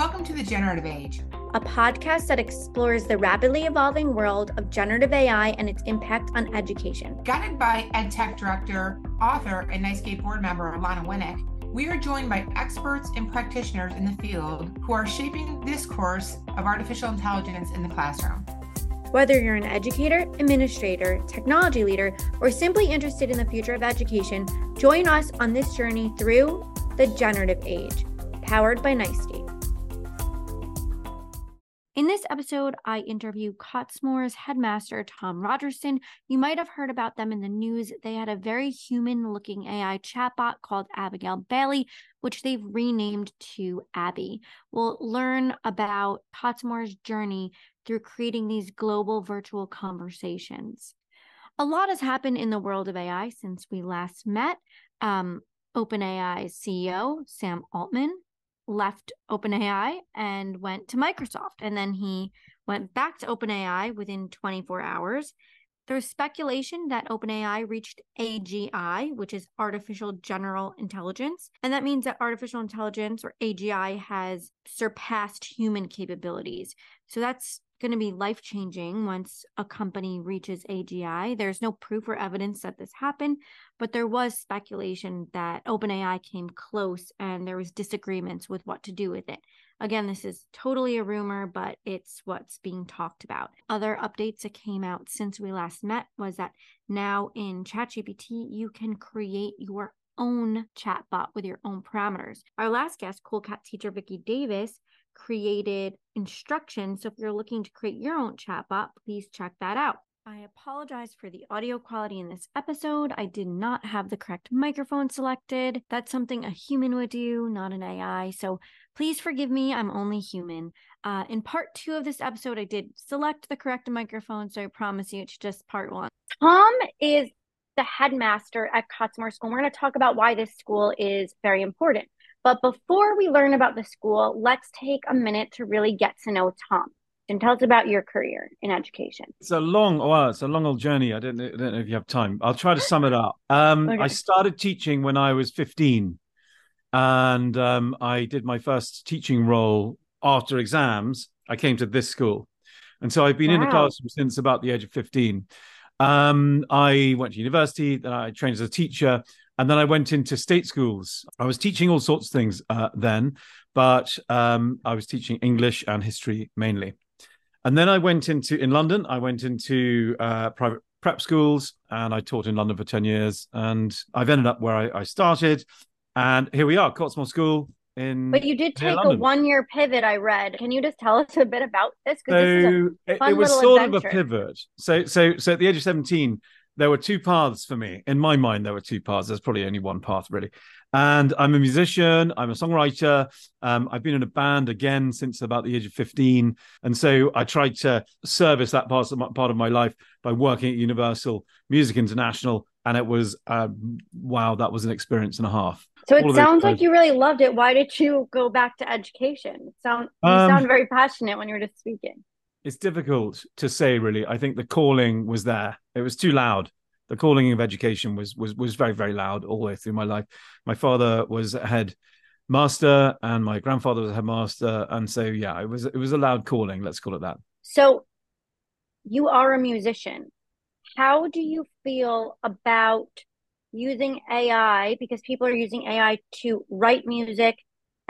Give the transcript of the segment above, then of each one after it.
Welcome to the Generative Age, a podcast that explores the rapidly evolving world of generative AI and its impact on education. Guided by EdTech Director, author, and NYSCATE board member Alana Winnick, we are joined by experts and practitioners in the field who are shaping this course of artificial intelligence in the classroom. Whether you're an educator, administrator, technology leader, or simply interested in the future of education, join us on this journey through the generative age, powered by NYSCATE. In this episode, I interview Cottesmore's headmaster, Tom Rogerson. You might have heard about them in the news. They had a very human looking AI chatbot called Abigail Baily, which they've renamed to ABI. We'll learn about Cottesmore's journey through creating these global virtual conversations. A lot has happened in the world of AI since we last met. Um, OpenAI's CEO, Sam Altman, left OpenAI and went to Microsoft. And then he went back to OpenAI within 24 hours. There's speculation that OpenAI reached AGI, which is artificial general intelligence. And that means that artificial intelligence or AGI has surpassed human capabilities. So that's going to be life changing once a company reaches AGI. There's no proof or evidence that this happened, but there was speculation that OpenAI came close and there was disagreements with what to do with it. Again, this is totally a rumor, but it's what's being talked about. Other updates that came out since we last met was that now in ChatGPT, you can create your own chatbot with your own parameters. Our last guest, Cool Cat teacher Vicki Davis, created instructions. So if you're looking to create your own chatbot, please check that out. I apologize for the audio quality in this episode. I did not have the correct microphone selected. That's something a human would do, not an AI. So please forgive me. I'm only human. Uh, in part two of this episode, I did select the correct microphone. So I promise you it's just part one. Tom is the headmaster at Cottesmore School. We're going to talk about why this school is very important. But before we learn about the school, let's take a minute to really get to know Tom. And tell us about your career in education. It's a long, well, it's a long old journey. I don't, know, I don't know if you have time. I'll try to sum it up. Um, okay. I started teaching when I was 15, and um, I did my first teaching role after exams. I came to this school, and so I've been wow. in the classroom since about the age of 15. Um, I went to university, then I trained as a teacher, and then I went into state schools. I was teaching all sorts of things uh, then, but um, I was teaching English and history mainly. And then I went into in London. I went into uh, private prep schools, and I taught in London for ten years. And I've ended up where I, I started, and here we are, Cottesmore School in. But you did take a one-year pivot. I read. Can you just tell us a bit about this? So this it, it, was sort adventure. of a pivot. So, so, so at the age of seventeen, there were two paths for me. In my mind, there were two paths. There's probably only one path, really. And I'm a musician, I'm a songwriter. Um, I've been in a band again since about the age of 15. And so I tried to service that part of my, part of my life by working at Universal Music International. And it was, uh, wow, that was an experience and a half. So it sounds like you really loved it. Why did you go back to education? sound, you um, sound very passionate when you were just speaking it's difficult to say really. I think the calling was there. It was too loud. The calling of education was was was very very loud all the way through my life. My father was head master and my grandfather was a headmaster and so yeah it was it was a loud calling let's call it that. So you are a musician. How do you feel about using ai because people are using ai to write music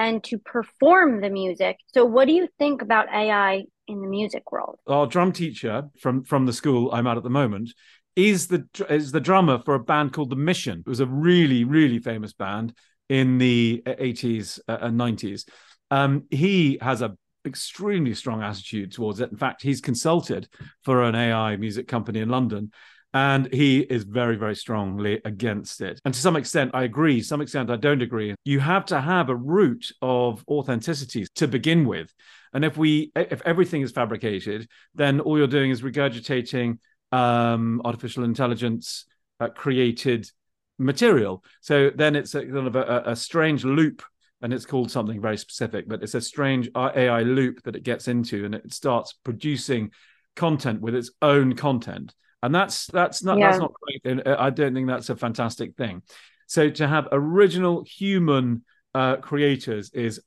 and to perform the music so what do you think about ai in the music world. Our drum teacher from from the school I'm at at the moment is the is the drummer for a band called The Mission. It was a really really famous band in the 80s and 90s. Um, he has a extremely strong attitude towards it. In fact, he's consulted for an AI music company in London and he is very very strongly against it. And to some extent i agree. Some extent i don't agree. You have to have a root of authenticity to begin with. And if we if everything is fabricated then all you're doing is regurgitating um, artificial intelligence uh, created material. So then it's a kind of a, a strange loop and it's called something very specific but it's a strange ai loop that it gets into and it starts producing content with its own content and that's that's not yeah. that's not great. And uh, I don't think that's a fantastic thing. So to have original human uh, creators is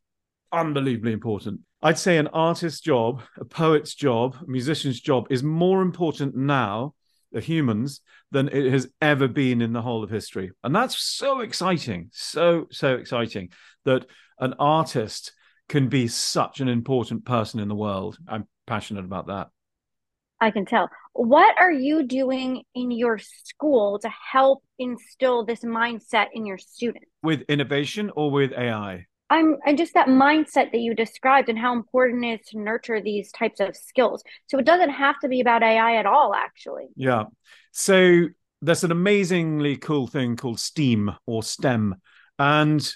unbelievably important. I'd say an artist's job, a poet's job, a musician's job is more important now, the humans, than it has ever been in the whole of history. And that's so exciting, so, so exciting that an artist can be such an important person in the world. I'm passionate about that. I can tell. What are you doing in your school to help instill this mindset in your students? With innovation or with AI? I'm and just that mindset that you described and how important it is to nurture these types of skills. So it doesn't have to be about AI at all, actually. Yeah. So there's an amazingly cool thing called STEAM or STEM. And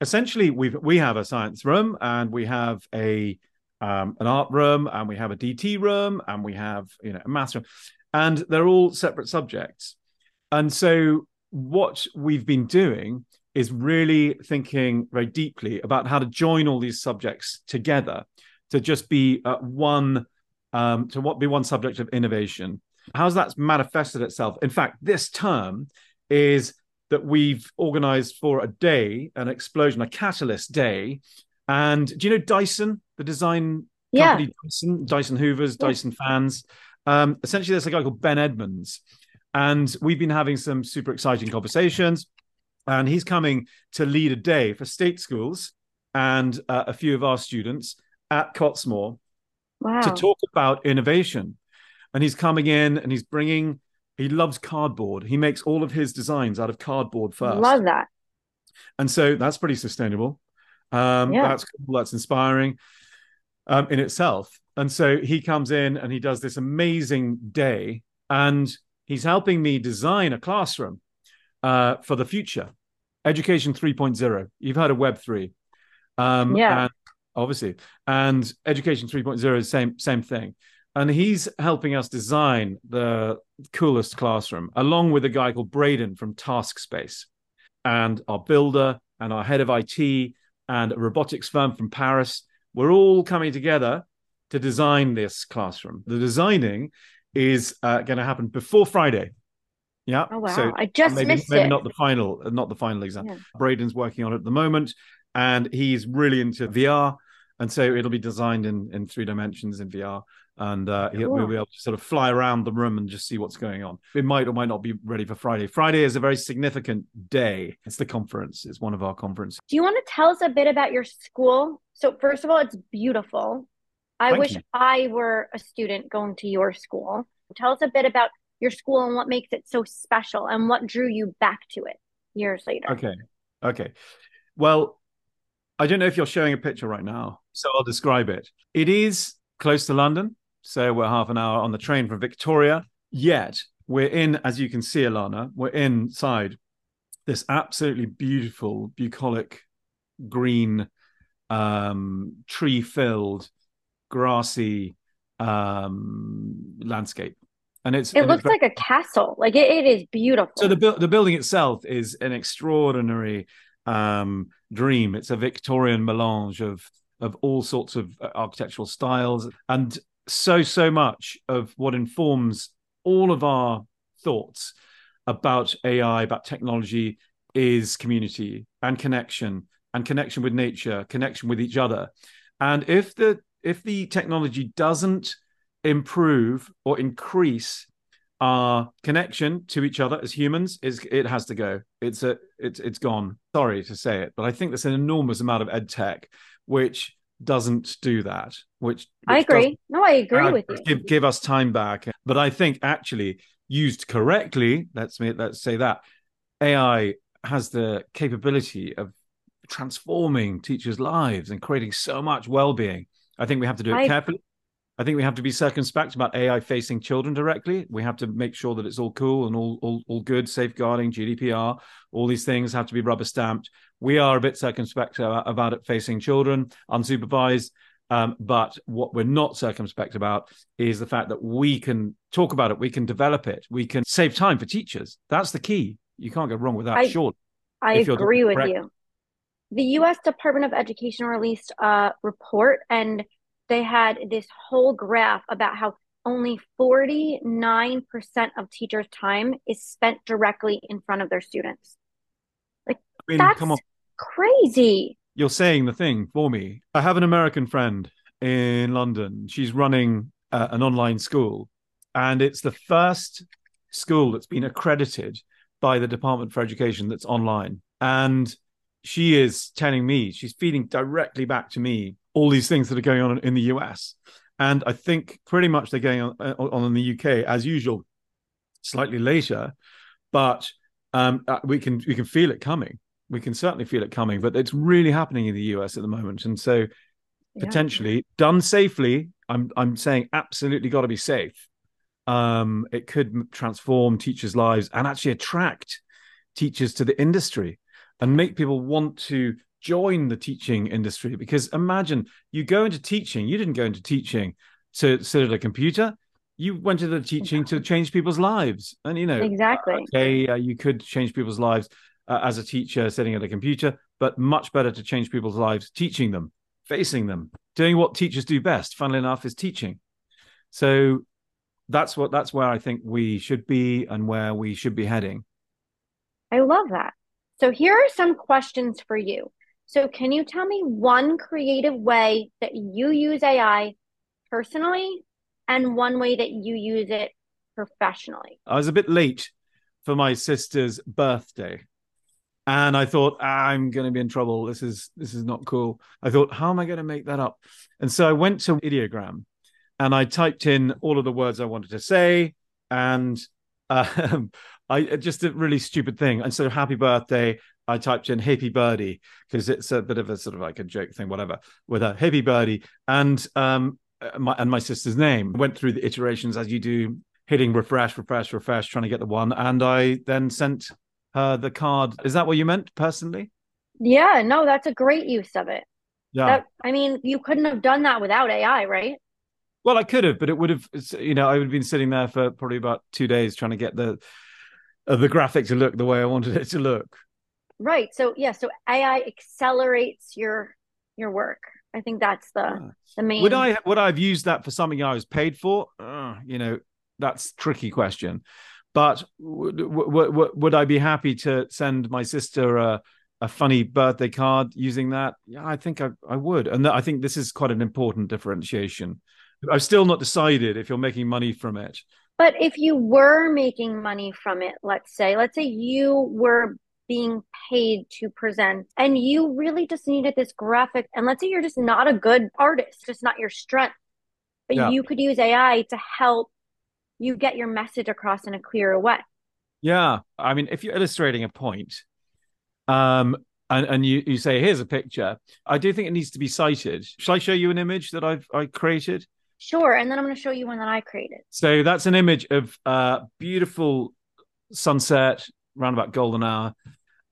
essentially we we have a science room and we have a um, an art room and we have a DT room and we have you know a math room, and they're all separate subjects. And so what we've been doing is really thinking very deeply about how to join all these subjects together to just be uh, one um, to what be one subject of innovation. How's that manifested itself? In fact, this term is that we've organized for a day, an explosion, a catalyst day. And do you know Dyson, the design yeah. company Dyson, Dyson Hoovers, yeah. Dyson fans? Um, essentially, there's a guy called Ben Edmonds. And we've been having some super exciting conversations. And he's coming to lead a day for state schools and uh, a few of our students at Cottesmore wow. to talk about innovation. And he's coming in and he's bringing he loves cardboard. He makes all of his designs out of cardboard first. Love that. And so that's pretty sustainable. Um, yeah. That's cool. That's inspiring um, in itself. And so he comes in and he does this amazing day, and he's helping me design a classroom uh, for the future. Education 3.0. You've heard of Web 3. Um, yeah. And obviously. And Education 3.0 is same same thing and he's helping us design the coolest classroom along with a guy called Braden from TaskSpace and our builder and our head of IT and a robotics firm from Paris. We're all coming together to design this classroom. The designing is uh, going to happen before Friday. Yeah. Oh wow! So I just maybe, missed maybe it. not the final, not the final exam. Yeah. Braden's working on it at the moment, and he's really into VR, and so it'll be designed in in three dimensions in VR and uh, we'll be able to sort of fly around the room and just see what's going on. It might or might not be ready for Friday. Friday is a very significant day. It's the conference. It's one of our conferences. Do you want to tell us a bit about your school? So first of all, it's beautiful. I Thank wish you. I were a student going to your school. Tell us a bit about your school and what makes it so special and what drew you back to it years later. Okay. Okay. Well, I don't know if you're showing a picture right now, so I'll describe it. It is close to London. So we're half an hour on the train from Victoria. Yet we're in, as you can see, Alana, we're inside this absolutely beautiful, bucolic, green, um, tree filled, grassy um, landscape. And it's it looks it's very... like a castle. Like it, it is beautiful. So the bu- the building itself is an extraordinary um, dream. It's a Victorian melange of of all sorts of uh, architectural styles and so so much of what informs all of our thoughts about AI, about technology, is community and connection and connection with nature, connection with each other. And if the if the technology doesn't improve or increase our connection to each other as humans, is it has to go. It's a it's it's gone. Sorry to say it, but I think there's an enormous amount of ed tech which doesn't do that which, which i agree no i agree uh, with you. give, give us time back. But i think actually used correctly let's let's say that ai has the capability of transforming teachers lives and creating so much well-being. I think we have to do it I, carefully. I think we have to be circumspect about AI facing children directly. We have to make sure that it's all cool and all, all, all good, safeguarding, GDPR, all these things have to be rubber stamped. We are a bit circumspect about it facing children, unsupervised. Um, but what we're not circumspect about is the fact that we can talk about it, we can develop it, we can save time for teachers. That's the key. You can't go wrong with that, sure. I agree with you. The US Department of Education released a report and they had this whole graph about how only 49% of teachers' time is spent directly in front of their students. Like, I mean, that's crazy. you're saying the thing for me. I have an American friend in London. She's running uh, an online school, and it's the first school that's been accredited by the Department for Education that's online. And she is telling me, she's feeding directly back to me all these things that are going on in the US. And I think pretty much they're going on, uh, in the UK as usual, slightly later, but um, uh, we can we can feel it coming. We can certainly feel it coming, but it's really happening in the US at the moment. And so yeah. potentially done safely, I'm I'm saying absolutely got to be safe. Um, it could transform teachers' lives and actually attract teachers to the industry and make people want to join the teaching industry. Because imagine you go into teaching, you didn't go into teaching to sit at a computer. You went into the teaching to change people's lives, and you know exactly. Okay, uh, you could change people's lives uh, as a teacher sitting at a computer, but much better to change people's lives teaching them, facing them, doing what teachers do best. Funnily enough, is teaching. So that's what that's where I think we should be and where we should be heading. I love that. So here are some questions for you. So can you tell me one creative way that you use AI personally and one way that you use it professionally? I was a bit late for my sister's birthday. And I thought I'm going to be in trouble. This is this is not cool. I thought, how am I going to make that up? And so I went to Ideogram, and I typed in all of the words I wanted to say, and um, I just a really stupid thing. And so happy birthday, I typed in happy birdie because it's a bit of a sort of like a joke thing, whatever, with a happy birdie and um my and my sister's name. Went through the iterations as you do, hitting refresh, refresh, refresh, trying to get the one, and I then sent her the card. Is that what you meant personally? Yeah, no, that's a great use of it. Yeah. That, I mean, you couldn't have done that without AI, right? Well, I could have, but it would have, you know, I would have been sitting there for probably about two days trying to get the uh, the graphic to look the way I wanted it to look. Right. So yeah. So AI accelerates your your work. I think that's the yeah. the main. Would I would I've used that for something I was paid for? Uh, you know, that's tricky question. But would, would, would I be happy to send my sister a a funny birthday card using that? Yeah, I think I, I would. And I think this is quite an important differentiation. I've still not decided if you're making money from it. But if you were making money from it, let's say, let's say you were being paid to present and you really just needed this graphic, and let's say you're just not a good artist, just not your strength, but yeah. you could use AI to help you get your message across in a clearer way. Yeah. I mean, if you're illustrating a point, um, and, and you, you say, here's a picture, I do think it needs to be cited. Shall I show you an image that I've I created? Sure. And then I'm going to show you one that I created. So that's an image of uh, beautiful sunset around about golden hour.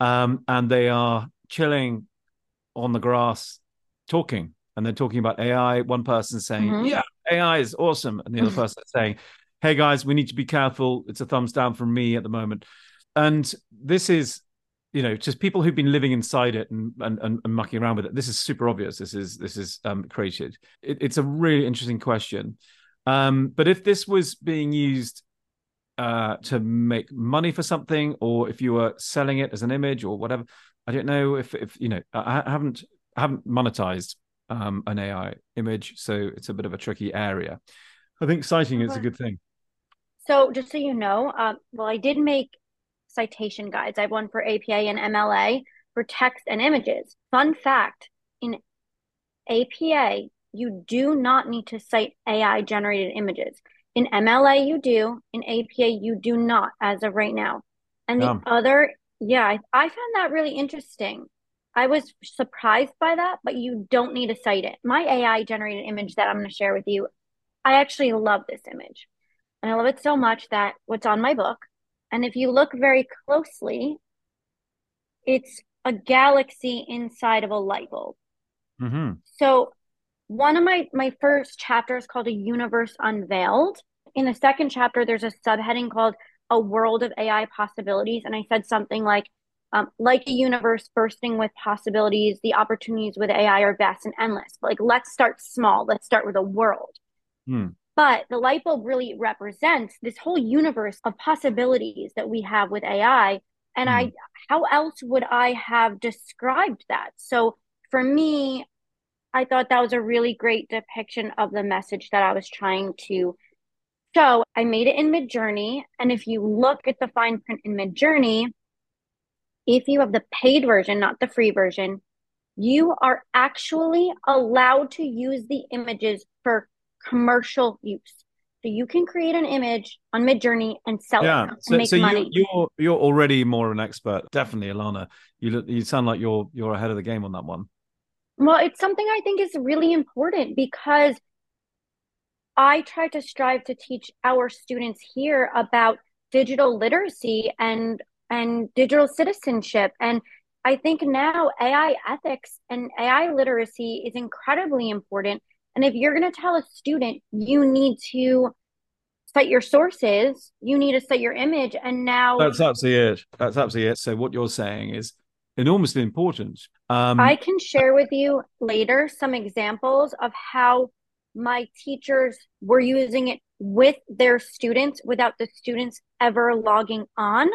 Um, and they are chilling on the grass talking. And they're talking about AI. One person saying, mm-hmm. Yeah, AI is awesome. And the other person saying, Hey guys, we need to be careful. It's a thumbs down from me at the moment. And this is you know just people who've been living inside it and, and and, and mucking around with it. This is super obvious. This is this is um, created. It, it's a really interesting question. Um, but if this was being used uh, to make money for something or if you were selling it as an image or whatever i don't know if if you know i, haven't I haven't monetized um, an ai image so it's a bit of a tricky area. I think citing is a good thing so just so you know um, well i did make citation guides. I have one for APA and MLA for text and images. Fun fact in APA, you do not need to cite AI generated images. In MLA, you do. In APA, you do not as of right now. And the um. other, yeah, I, I found that really interesting. I was surprised by that, but you don't need to cite it. My AI generated image that I'm going to share with you, I actually love this image. And I love it so much that what's on my book and if you look very closely, it's a galaxy inside of a light bulb. Mm-hmm. So one of my my first chapters called a universe unveiled. In the second chapter, there's a subheading called a world of AI possibilities, and I said something like, um, like a universe bursting with possibilities, the opportunities with AI are vast and endless. But like, let's start small. Let's start with a world. Mm. But the light bulb really represents this whole universe of possibilities that we have with AI. And mm. I, how else would I have described that? So, for for me, I thought that was a really great depiction of the message that I was trying to show. I made it in Midjourney. And if you look at the fine print in Midjourney, if you have the paid version, not the free version, you are actually allowed to use the images for commercial use. So you can create an image on Midjourney and sell yeah. it and so, make so money. You, you're you're already more of an expert, definitely, Alana. You look, you sound like you're you're ahead of the game on that one. Well, it's something I think is really important because I try to strive to teach our students here about digital literacy and and digital citizenship and I think now AI ethics and AI literacy is incredibly important and if you're going to tell a student you need to cite your sources, you need to cite your image and now That's absolutely it. That's absolutely it. So what you're saying is enormously important. Um, I can share with you later some examples of how my teachers were using it with their students without the students ever logging on.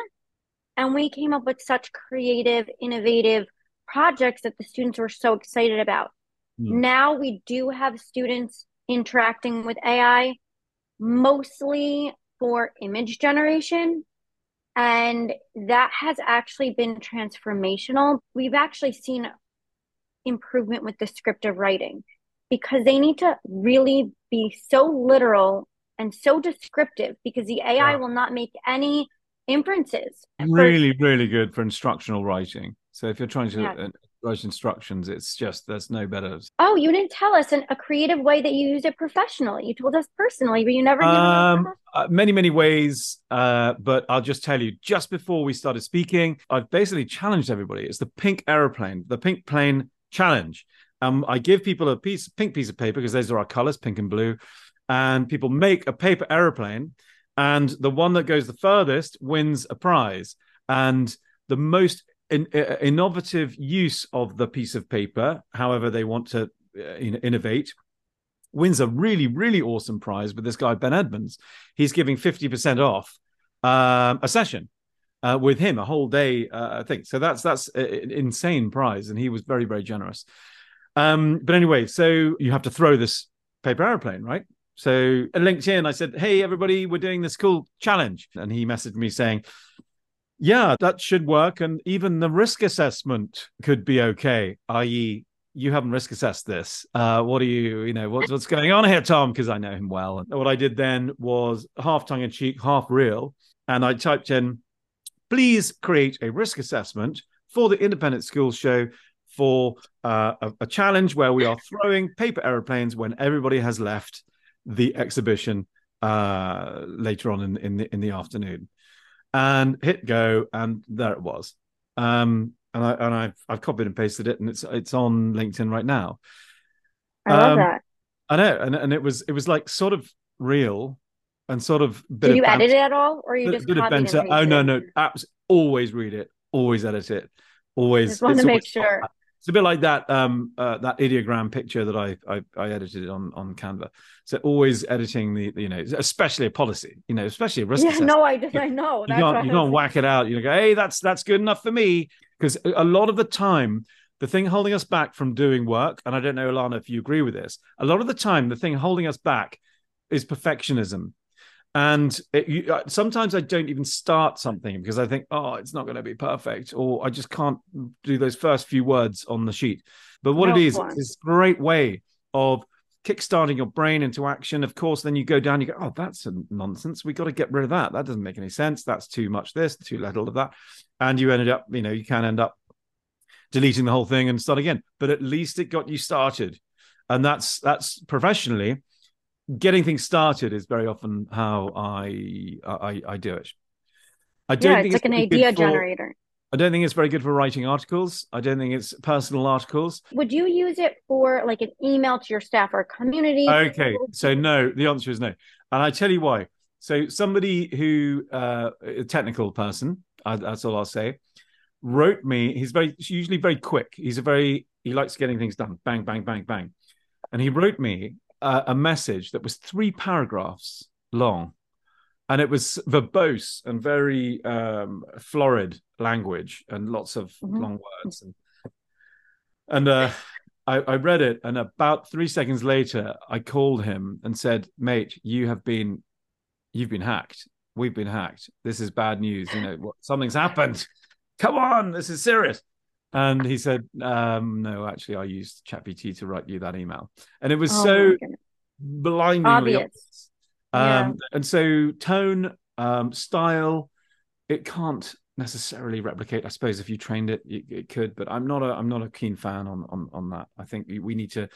And we came up with such creative, innovative projects that the students were so excited about. Hmm. Now we do have students interacting with AI mostly for image generation. And that has actually been transformational. We've actually seen improvement with descriptive writing because they need to really be so literal and so descriptive because the AI Yeah. will not make any inferences. Really, really good for instructional writing. So if you're trying to Yeah. Write instructions, it's just there's no better. oh, you didn't tell us in a creative way that you used it professionally. You told us personally, but you never Um, uh, many, many ways. Uh, but I'll just tell you, just before we started speaking, I've basically challenged everybody. It's the pink aeroplane, the pink plane challenge. Um, I give people a piece, pink piece of paper because those are our colors, pink and blue, and people make a paper aeroplane, and the one that goes the furthest wins a prize. And the most in, uh, innovative use of the piece of paper, however they want to uh, in- innovate, wins a really, really awesome prize with this guy, Ben Edmonds. He's giving 50% off um, a session uh, with him, a whole day uh, thing. So that's that's an insane prize. And he was very, very generous. Um, but anyway, so you have to throw this paper airplane, right? So at LinkedIn, I said, Hey, everybody, we're doing this cool challenge. And he messaged me saying, Yeah, that should work. And even the risk assessment could be okay, i.e., you haven't risk assessed this. Uh, what are you, you know, what's what's going on here, Tom? Because I know him well. And what I did then was half tongue in cheek, half real, and I typed in, please create a risk assessment for the Independent Schools Show for uh, a, a challenge where we are throwing paper aeroplanes when everybody has left the exhibition uh, later on in in the in the afternoon, and hit go, and there it was. Um, and I and I've I've copied and pasted it, and it's it's on LinkedIn right now. I love um, that. I know, and and it was it was like sort of real, and sort of. bit Did you edit it at all, or you bit, just bit of banter. Oh no, no, apps always read it, always edit it, always. Just want to make sure. It's a bit like that um uh, that ideogram picture that I, I I edited on on Canva. So always editing the, you know especially a policy, you know, especially a risk Yeah, assessment. no, I just I know. you can't you can't whack it out. You go, hey, that's that's good enough for me. Because a lot of the time, the thing holding us back from doing work, and I don't know, Alana, if you agree with this, a lot of the time, the thing holding us back is perfectionism. And it, you, uh, sometimes I don't even start something because I think, oh, it's not going to be perfect, or I just can't do those first few words on the sheet. But what No, it is, is a great way of kickstarting your brain into action. Of course, then you go down, you go, oh, that's a nonsense. We got to get rid of that. That doesn't make any sense. That's too much this, too little of that. And you ended up, you know, you can end up deleting the whole thing and start again. But at least it got you started. And that's that's professionally getting things started is very often how I I, I do it. I don't Yeah, think it's like an very good idea for- generator. I don't think it's very good for writing articles. I don't think it's personal articles. Would you use it for like an email to your staff or community? Okay, so no, the answer is no, and I tell you why. So somebody who uh, a technical person, uh, that's all I'll say, wrote me. He's very usually very quick. He's a very he likes getting things done. Bang, bang, bang, bang, and he wrote me a message that was three paragraphs long, and it was verbose and very um, florid language and lots of Mhm. long words and and uh, I, I read it, and about three seconds later, I called him and said, "Mate, you have been, you've been hacked. We've been hacked. This is bad news. You know, what, something's happened. Come on, this is serious." And he said, um, "No, actually, I used ChatGPT to write you that email, and it was Oh, so blindingly Obvious. obvious. Um, And so tone, um, style, it can't necessarily replicate. I suppose if you trained it, it, it could. But I'm not a I'm not a keen fan on on on that. I think we- we need to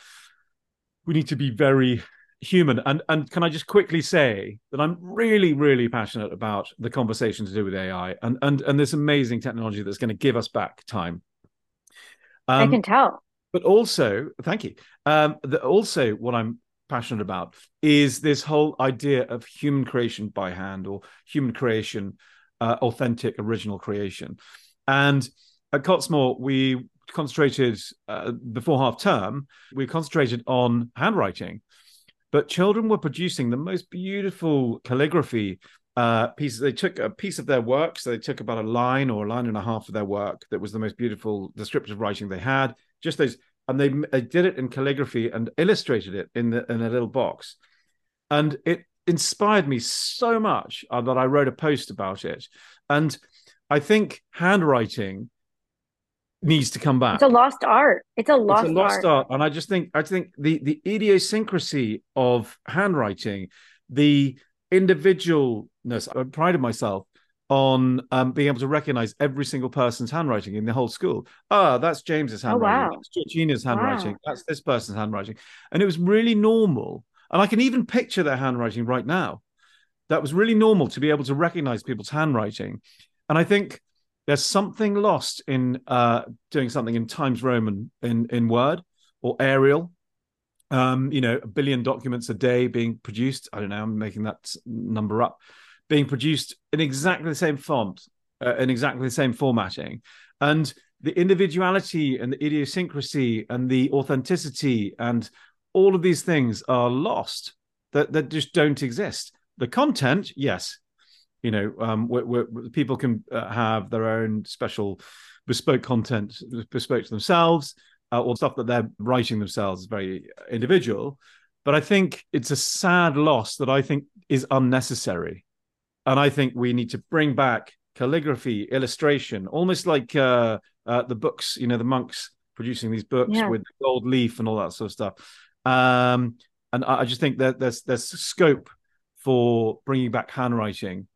we need to be very human. And and can I just quickly say that I'm really really passionate about the conversation to do with AI and and and this amazing technology that's going to give us back time. I Um, can tell. but also thank you. Um the, also what i'm passionate about is this whole idea of human creation by hand or human creation uh, authentic original creation. And at cottesmore we concentrated uh, before half term we concentrated on handwriting. But children were producing the most beautiful calligraphy uh, pieces. They took a piece of their work, so they took about a line or a line and a half of their work that was the most beautiful descriptive writing they had. Just those, and they, they did it in calligraphy and illustrated it in the in a little box, and it inspired me so much uh, that I wrote a post about it. And I think handwriting needs to come back It's a lost art. It's a lost, it's a lost art. art. and I just think I think the the idiosyncrasy of handwriting, the individualness. I prided myself on um, being able to recognize every single person's handwriting in the whole school. Ah, that's James's Oh, handwriting. wow. That's Georgina's handwriting. Wow. That's this person's handwriting, and it was really normal. And I can even picture their handwriting right now. That was really normal to be able to recognize people's handwriting, and I think there's something lost in uh, doing something in Times Roman in in Word or Arial. Um, you know, a billion documents a day being produced. I don't know. I'm making that number up, being produced in exactly the same font, uh, in exactly the same formatting, and the individuality and the idiosyncrasy and the authenticity and all of these things are lost. That that just don't exist. The content, yes, you know um where, where people can uh, have their own special bespoke content bespoke to themselves uh, or stuff that they're writing themselves is very individual but i think it's a sad loss that i think is unnecessary and i think we need to bring back calligraphy illustration almost like uh, uh the books you know the monks producing these books Yeah. with the gold leaf and all that sort of stuff um and i I just think that there's there's scope for bringing back handwriting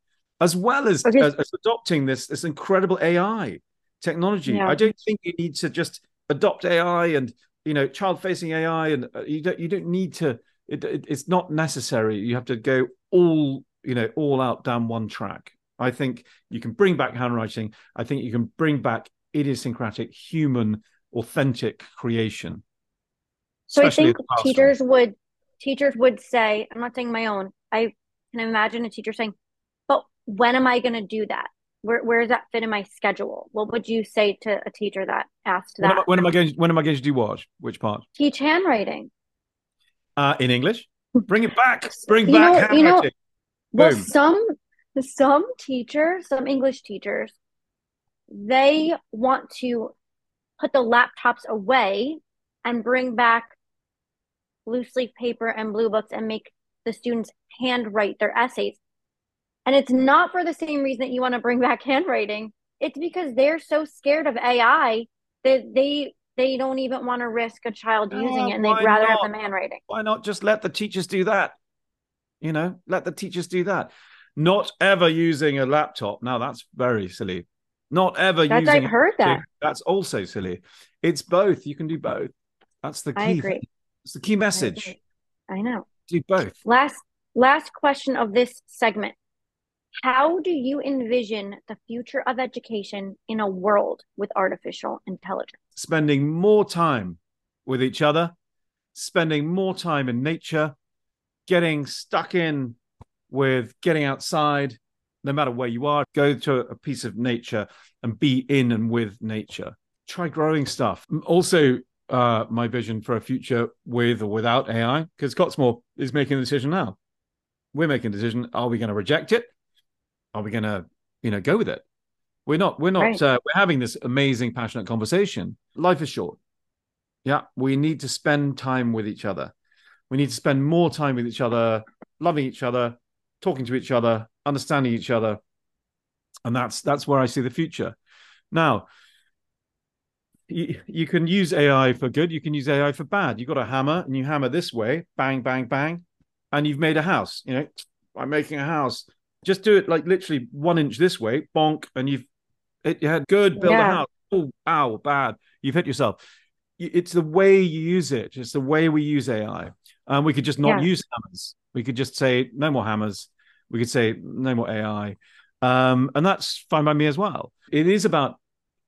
as well as, Okay. as, as adopting this this incredible AI technology. Yeah. I don't think you need to just adopt AI and you know child facing AI and uh, you don't you don't need to. It, it, it's not necessary. You have to go all you know all out down one track. I think you can bring back handwriting. I think you can bring back idiosyncratic, human, authentic creation. So I think teachers would teachers would say, I'm not saying my own. I can imagine a teacher saying, "But when am I going to do that? Where where does that fit in my schedule?" What would you say to a teacher that asked When am, I, that? when am I going? When am I going to do what? Which part? Teach handwriting. Uh, in English. Bring it back. Bring You back know- you know- handwriting. Well, some some teachers, some English teachers, they want to put the laptops away and bring back loose leaf paper and blue books and make the students handwrite their essays. And it's not for the same reason that you want to bring back handwriting. It's because they're so scared of AI that they they don't even want to risk a child Oh, using it and they'd rather have not? them handwriting. why not just let the teachers do that you know let the teachers do that not ever using a laptop now that's very silly not ever That's using I've heard that. that's also silly it's both you can do both that's the key I agree. thing. it's the key message agree. I know. do both Last last question of this segment. How do you envision the future of education in a world with artificial intelligence? spending more time with each other spending more time in nature getting stuck in with getting outside no matter where you are go to a piece of nature and be in and with nature. Try growing stuff. Also uh my vision for a future with or without ai because cottesmore is making the decision now. We're making a decision are we going to reject it are we going to you know go with it we're not we're not Right. uh, we're having this amazing passionate conversation life is short Yeah, we need to spend time with each other. We need to spend more time with each other, loving each other, talking to each other, understanding each other. And that's that's where I see the future. Now, you, you can use AI for good, you can use AI for bad. You've got a hammer and you hammer this way, bang, bang, bang, and you've made a house. You know, I'm making a house. Just do it like literally one inch this way, bonk, and you've it, you had good, build yeah. a house. Oh, ow, bad. You've hit yourself. It's the way you use it. It's the way we use AI. And um, we could just not yeah. use hammers. We could just say no more hammers. We could say no more AI. Um, and that's fine by me as well. It is about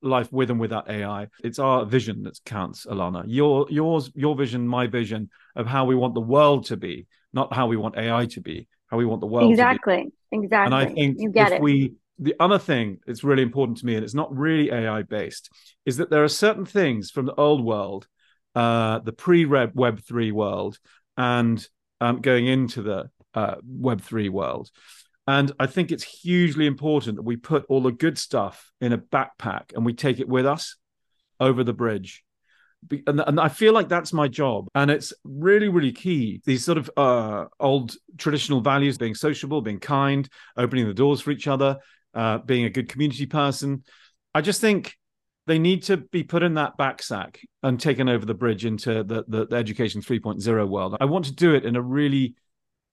life with and without AI. It's our vision that counts, Alana. Your yours, your vision, my vision of how we want the world to be, not how we want AI to be, how we want the world exactly. Exactly. And I think you get if it. we the other thing that's really important to me, and it's not really AI based, is that there are certain things from the old world, uh, the pre Web three world, and um, going into the uh, Web three world. And I think it's hugely important that we put all the good stuff in a backpack and we take it with us over the bridge. And, and I feel like that's my job. And it's really, really key. These sort of uh, old traditional values being sociable, being kind, opening the doors for each other, uh, being a good community person. I just think they need to be put in that backsack and taken over the bridge into the, the, the education 3.0 world. I want to do it in a really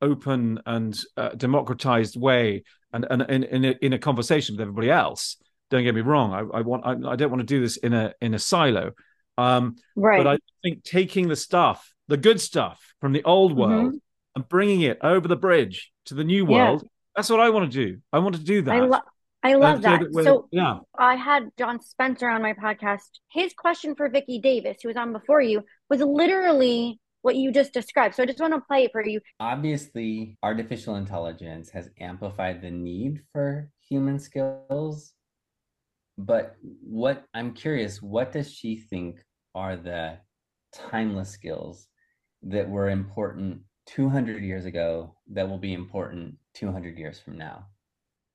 open and uh, democratized way and, and in, in, a, in a conversation with everybody else. Don't get me wrong. I, I want I, I, don't want to do this in a in a silo. Um, right. But I think taking the stuff, the good stuff from the old mm-hmm. world, mm-hmm. and bringing it over the bridge to the new world. Yeah. That's what I want to do. I want to do that. I, lo- I love that. that so yeah, I had John Spencer on my podcast. His question for Vicki Davis, who was on before you, was literally what you just described. So I just want to play it for you. Obviously, artificial intelligence has amplified the need for human skills. But what I'm curious, what does she think are the timeless skills that were important 200 years ago that will be important 200 years from now?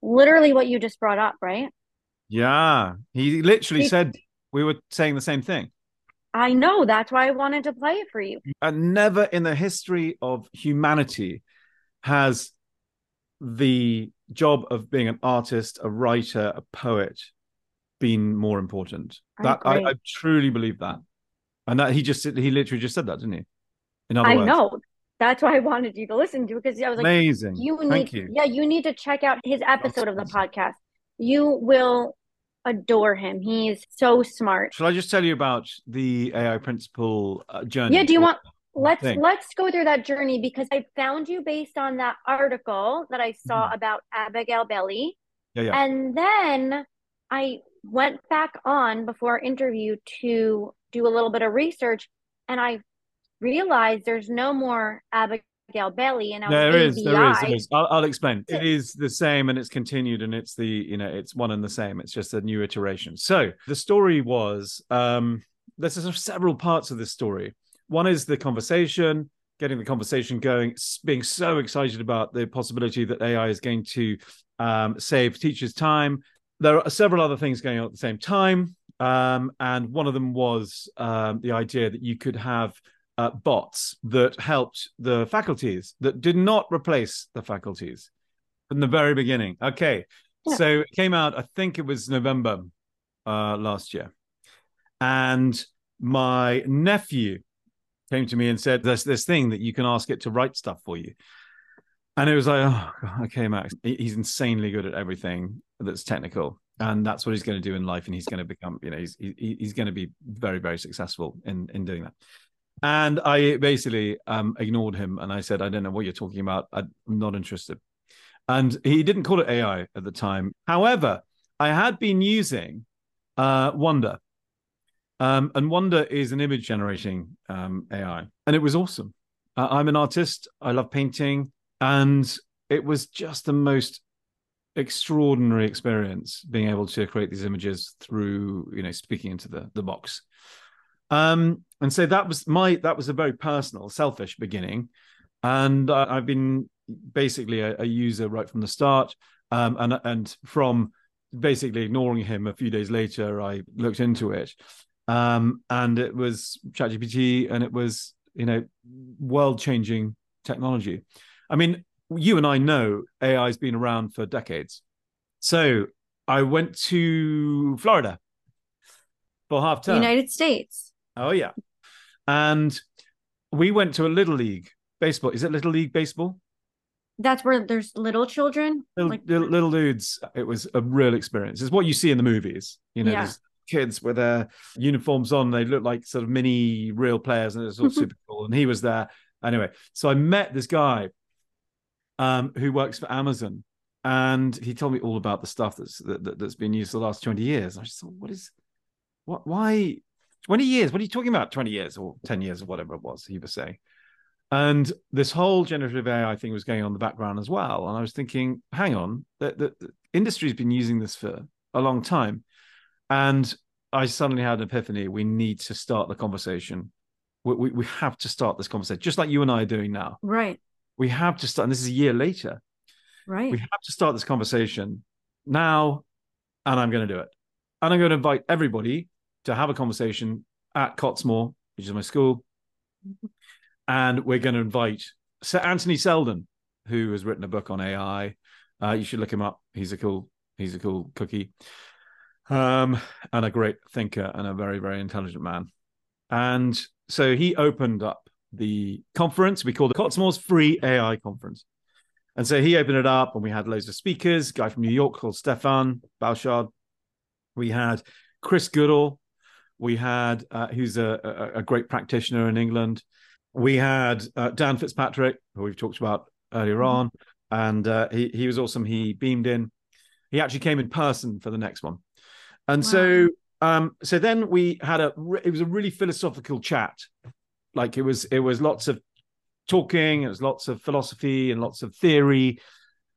Literally what you just brought up, right? Yeah. He literally he, said we were saying the same thing. I know. That's why I wanted to play it for you. And never in the history of humanity has the job of being an artist, a writer, a poet been more important. I that I, I, truly believe that. And that he just he literally just said that, didn't he? In other I words. know. That's why I wanted you to listen to because I was like, amazing. You need, Thank you. yeah, you need to check out his episode That's of the podcast. You will adore him. He's so smart. Shall I just tell you about the AI principal uh, journey? Yeah. Do you want? Let's thing? let's go through that journey because I found you based on that article that I saw mm-hmm. about Abigail Baily. Yeah, yeah. And then I went back on before interview to do a little bit of research, and I realized there's no more Abigail Gail Baily and I there is, there is, there is. I'll, I'll explain. It is the same and it's continued and it's the, you know, it's one and the same. It's just a new iteration. So the story was, um, there's several parts of this story. One is the conversation, getting the conversation going, being so excited about the possibility that AI is going to um, save teachers time. There are several other things going on at the same time. Um, and one of them was um, the idea that you could have uh, bots that helped the faculties that did not replace the faculties from the very beginning. Okay. Yeah. So it came out, I think it was November uh, last year. And my nephew came to me and said, There's this thing that you can ask it to write stuff for you. And it was like, oh, okay, Max, he's insanely good at everything that's technical. And that's what he's going to do in life. And he's going to become, you know, he's, he, he's going to be very, very successful in, in doing that. And I basically um, ignored him and I said, I don't know what you're talking about. I'm not interested. And he didn't call it AI at the time. However, I had been using uh, Wonder. Um, and Wonder is an image generating um, AI. And it was awesome. Uh, I'm an artist. I love painting. And it was just the most extraordinary experience being able to create these images through, you know, speaking into the, the box. Um, and so that was my that was a very personal, selfish beginning, and uh, I've been basically a, a, user right from the start. Um, and and from basically ignoring him a few days later, I looked into it. um, and it was ChatGPT, and it was you know world changing technology. I mean, you and I know AI has been around for decades. So I went to Florida for half term. United States. Oh yeah, and we went to a little league baseball. Is it little league baseball? That's where there's little children, Little, like little, dudes. It was a real experience. It's what you see in the movies. You know, Yeah. kids with their uniforms on. They look like sort of mini real players, and it's all mm-hmm. super cool. And he was there anyway. So I met this guy um, who works for Amazon, and he told me all about the stuff that's that, that- that's been used the last twenty years. I just thought, what is, what, why, twenty years? What are you talking about? Twenty years or ten years or whatever it was he was saying. And this whole generative AI thing was going on in the background as well. And I was thinking, hang on, the, the, the industry's been using this for a long time. And I suddenly had an epiphany. We need to start the conversation. We, we, we have to start this conversation, just like you and I are doing now. right, We have to start, and this is a year later. right. We have to start this conversation now, and I'm going to do it. And I'm going to invite everybody to have a conversation at Cottesmore, which is my school. And we're going to invite Sir Anthony Seldon, who has written a book on AI. Uh, you should look him up. He's a cool, he's a cool cookie, um, and a great thinker and a very, very intelligent man. And so he opened up the conference. We called the Cottesmore's Free AI Conference. And so he opened it up, and we had loads of speakers. Guy from New York called Stefan Bauschard. We had Chris Goodall. We had uh, who's a, a, a great practitioner in England. We had uh, Dan Fitzpatrick, who we've talked about earlier on, and uh, he he was awesome. He beamed in. He actually came in person for the next one, and so um, so then we had a. It was a really philosophical chat. Like it was it was lots of talking. It was lots of philosophy and lots of theory.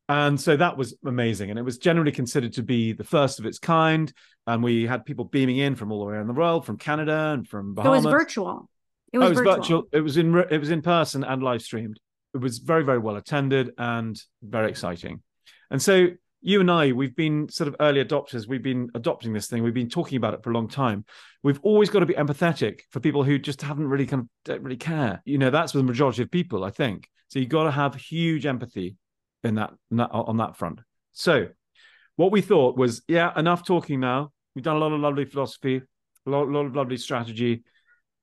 And so that was amazing. And it was generally considered to be the first of its kind. And we had people beaming in from all around the world, from Canada and from So it was virtual. It Oh, was, it was virtual. virtual. It was in it was in person and live streamed. It was very very well attended and very exciting. And so you and I, we've been sort of early adopters. We've been adopting this thing. We've been talking about it for a long time. We've always got to be empathetic for people who just haven't really kind of don't really care. You know, that's the majority of people, I think. So you've got to have huge empathy in that, on that front. So what we thought was, yeah, enough talking now. We've done a lot of lovely philosophy, a lot, a lot of lovely strategy,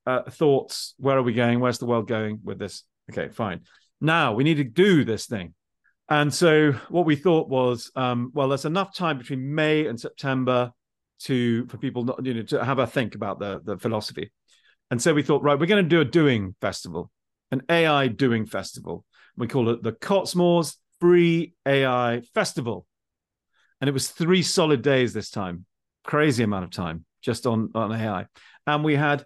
uh, thoughts. Where are we going? Where's the world going with this? Okay, fine. Now we need to do this thing. And so what we thought was, um, well, there's enough time between May and September to for people not, you know, to have a think about the the philosophy. And so we thought, right, we're going to do a doing festival, an AI doing festival. We call it the Cottesmore's Free AI Festival. And it was three solid days this time, crazy amount of time just on, on AI. And we had,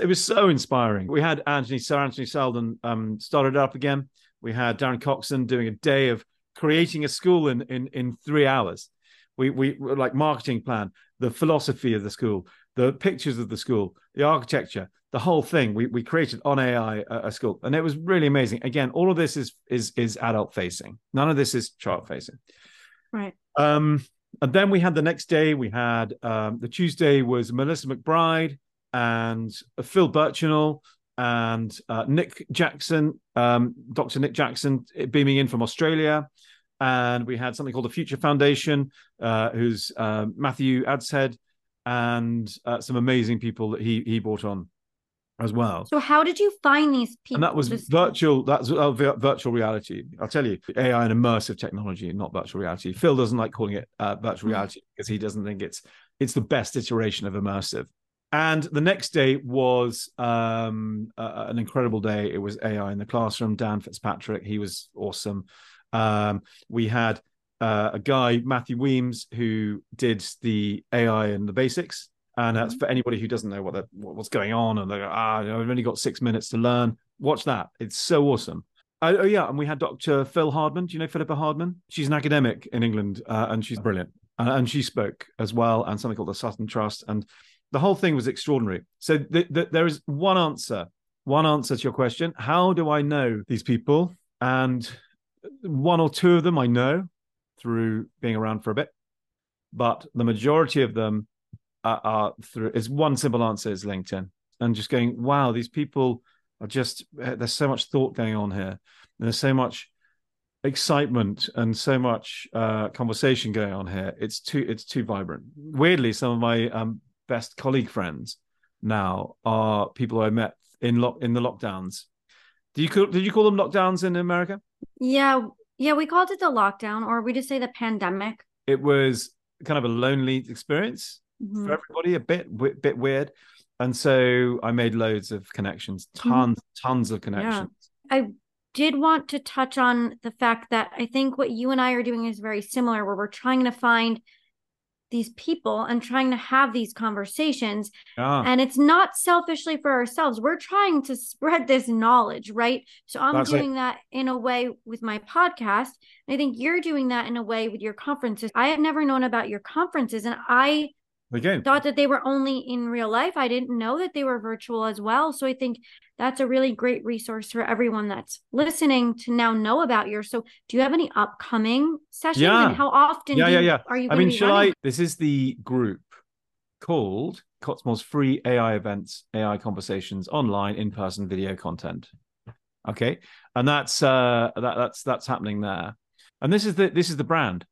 it was so inspiring. We had Anthony, Sir Anthony Seldon um, started up again. We had Darren Coxon doing a day of creating a school in, in, in three hours. We, we like marketing plan, the philosophy of the school, the pictures of the school, the architecture, the whole thing. We, we created on AI a, a school, and it was really amazing. Again, all of this is is is adult facing. None of this is child facing. Right. Um, and then we had the next day. We had um, the Tuesday was Melissa McBride and Phil Birchinall and uh, Nick Jackson, um, Dr. Nick Jackson, beaming in from Australia. And we had something called the Future Foundation, uh, who's uh, Matthew Adshead, and uh, some amazing people that he he brought on as well So how did you find these people? and that was This- virtual that's uh, virtual reality i'll tell you ai and immersive technology not virtual reality phil doesn't like calling it uh, virtual Mm. reality because he doesn't think it's it's the best iteration of immersive and the next day was um, uh, an incredible day. It was ai in the classroom. Dan fitzpatrick he was awesome. Um, we had uh, a guy matthew Wemyss who did the ai and the basics. And that's for anybody who doesn't know what the, what- what's going on. And they're ah i've only got six minutes to learn. Watch that. It's so awesome. Uh, oh yeah. And we had dr phil hardman. Do you know philippa hardman? She's an academic in england uh, and she's brilliant. Uh, and she spoke as well and something called the sutton trust. And the whole thing was extraordinary so th- th- there is one answer one answer to your question how do i know these people and one or two of them i know through being around for a bit but the majority of them are, are through is one simple answer is LinkedIn, and just going, wow, these people are just eh, there's so much thought going on here. There's so much excitement and so much uh, conversation going on here. It's too it's too vibrant. Weirdly, some of my um, best colleague friends now are people I met in lock in the lockdowns. Do you call, did you call them lockdowns in America? Yeah, yeah, we called it the lockdown, or we just say the pandemic. It was kind of a lonely experience Mhm. for everybody, a bit wi- bit weird, and so I made loads of connections, Mm-hmm. tons tons of connections. I did want to touch on the fact that I think what you and I are doing is very similar, where we're trying to find these people and trying to have these conversations. Ah, And it's not selfishly for ourselves. We're trying to spread this knowledge, right? So I'm That's it. doing that in a way with my podcast. And I think you're doing that in a way with your conferences. I have never known about your conferences and I again, thought that they were only in real life. I didn't know that they were virtual as well. So I think that's a really great resource for everyone that's listening to now know about yours. So do you have any upcoming sessions Yeah. and how often Yeah, do yeah, you- yeah. are you I mean, shall running? I? This is the group called Cottesmore's free AI events, AI conversations, online, in-person video content. Okay, and that's uh that that's that's happening there, and this is the this is the brand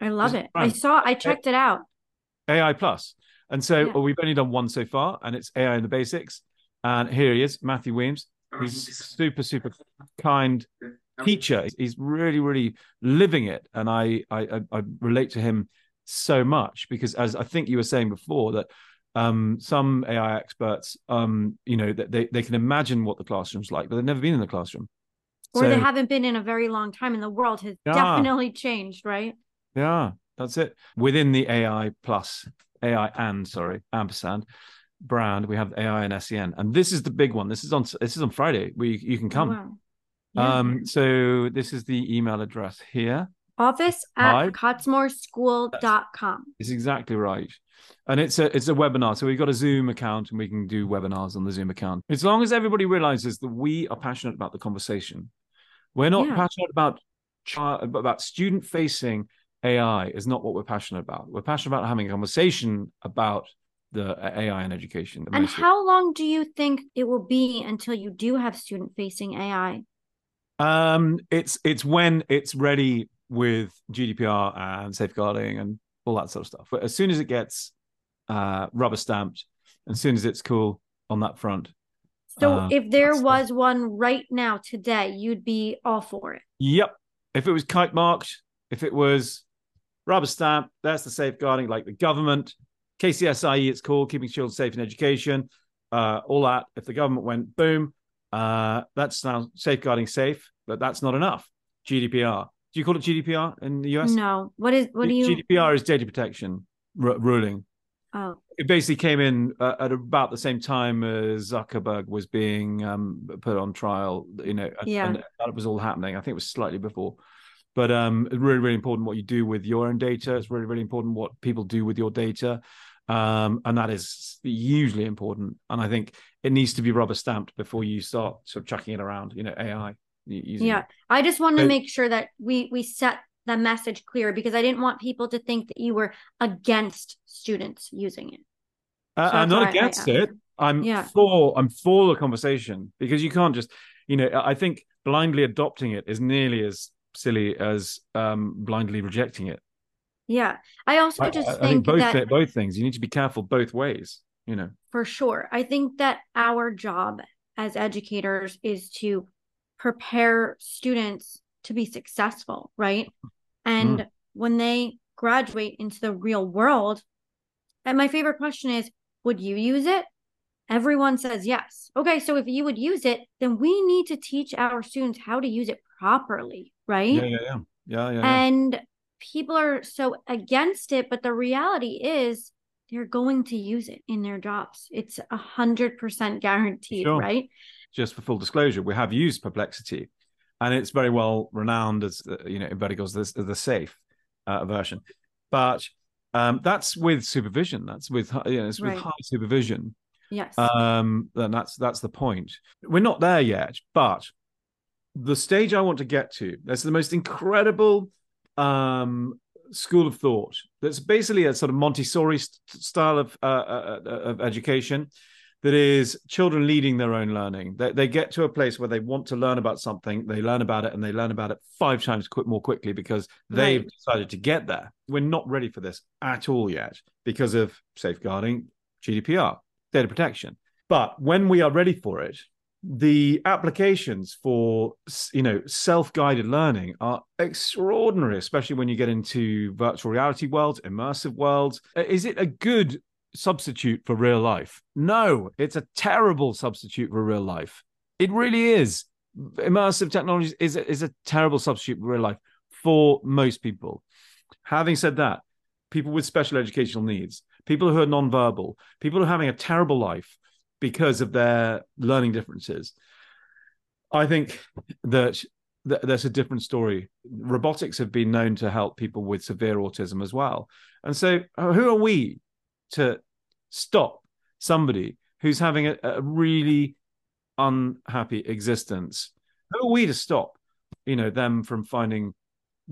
I love it. I saw I checked it out. AI Plus, and so Yeah. well, we've only done one so far, and it's AI in the basics. And here he is, Matthew Wemyss. He's super super kind teacher. He's really really living it, and I I I- relate to him so much because as I think you were saying before that um some AI experts um you know that they, they can imagine what the classroom's like but they've never been in the classroom Or they haven't been in a very long time and the world has Yeah. definitely changed, right? yeah that's it within the AI plus AI and sorry ampersand brand we have AI and SEN and this is the big one this is on this is on Friday we you can come Wow. Yeah. um so this is the email address here Office at cottesmoreschool.com. It's exactly right. And it's a it's a webinar. So we've got a Zoom account and we can do webinars on the Zoom account. As long as everybody realizes that we are passionate about the conversation. We're not Yeah. passionate about chi- about student facing AI is not what we're passionate about. We're passionate about having a conversation about the uh, AI in education. And how long do you think it will be until you do have student facing AI? Um, it's it's when it's ready with GDPR and safeguarding and all that sort of stuff. But as soon as it gets uh, rubber stamped, as soon as it's cool on that front, So Uh, if there was one right now today, you'd be all for it. yep. If it was kite marked, if it was rubber stamp, that's the safeguarding, like the government, KCSIE, it's called keeping children safe in education, uh, all that. If the government went boom, uh, that's now safeguarding safe, but that's not enough. GDPR. Do you call it GDPR in the US? No. What is what do you GDPR is data protection r- ruling. Oh, It basically came in uh, at about the same time as Zuckerberg was being um, put on trial. You know, and- Yeah. and that was all happening. I think it was slightly before, but um, it's really, really important what you do with your own data. It's really, really important what people do with your data, um, and that is hugely important. And I think it needs to be rubber stamped before you start sort of chucking it around. You know, AI. yeah. it. I just wanted to make sure that we we set the message clear because I didn't want people to think that you were against students using it. Uh, I'm not why I against it. I'm Yeah. for I'm for the conversation because you can't just you know I think blindly adopting it is nearly as silly as um blindly rejecting it. Yeah. I also I, just I- I think, think both that both things you need to be careful both ways. You know. for sure. I think that our job as educators is to prepare students to be successful, right? And Mm. when they graduate into the real world, and my favorite question is, would you use it? Everyone says yes. Okay, so if you would use it, then we need to teach our students how to use it properly, right? Yeah, yeah, yeah, yeah, yeah. yeah. And people are so against it, but the reality is they're going to use it in their jobs. It's a hundred percent guaranteed, Sure. right? Just for full disclosure, we have used Perplexity, and it's very well renowned as uh, you know everybody goes the, the safe uh, version, but um, that's with supervision. That's with you know, it's with Right. high supervision. Yes. um then that's that's the point we're not there yet but the stage i want to get to that's the most incredible um school of thought that's basically a sort of Montessori st- style of uh, uh, uh, of education that is children leading their own learning. They, they get to a place where they want to learn about something, they learn about it, and they learn about it five times quick, more quickly because they've right. decided to get there. We're not ready for this at all yet because of safeguarding, GDPR, data protection. But when we are ready for it, the applications for you know self-guided learning are extraordinary especially when you get into virtual reality worlds immersive worlds uh, is it a good substitute for real life. No, it's a terrible substitute for real life. It really is. Immersive technology is is a terrible substitute for real life for most people. Having said that, people with special educational needs, people who are nonverbal, people who are having a terrible life because of their learning differences, I think that there's a different story. Robotics have been known to help people with severe autism as well. And so, uh, who are we to stop somebody who's having a, a really unhappy existence who are we to stop you know them from finding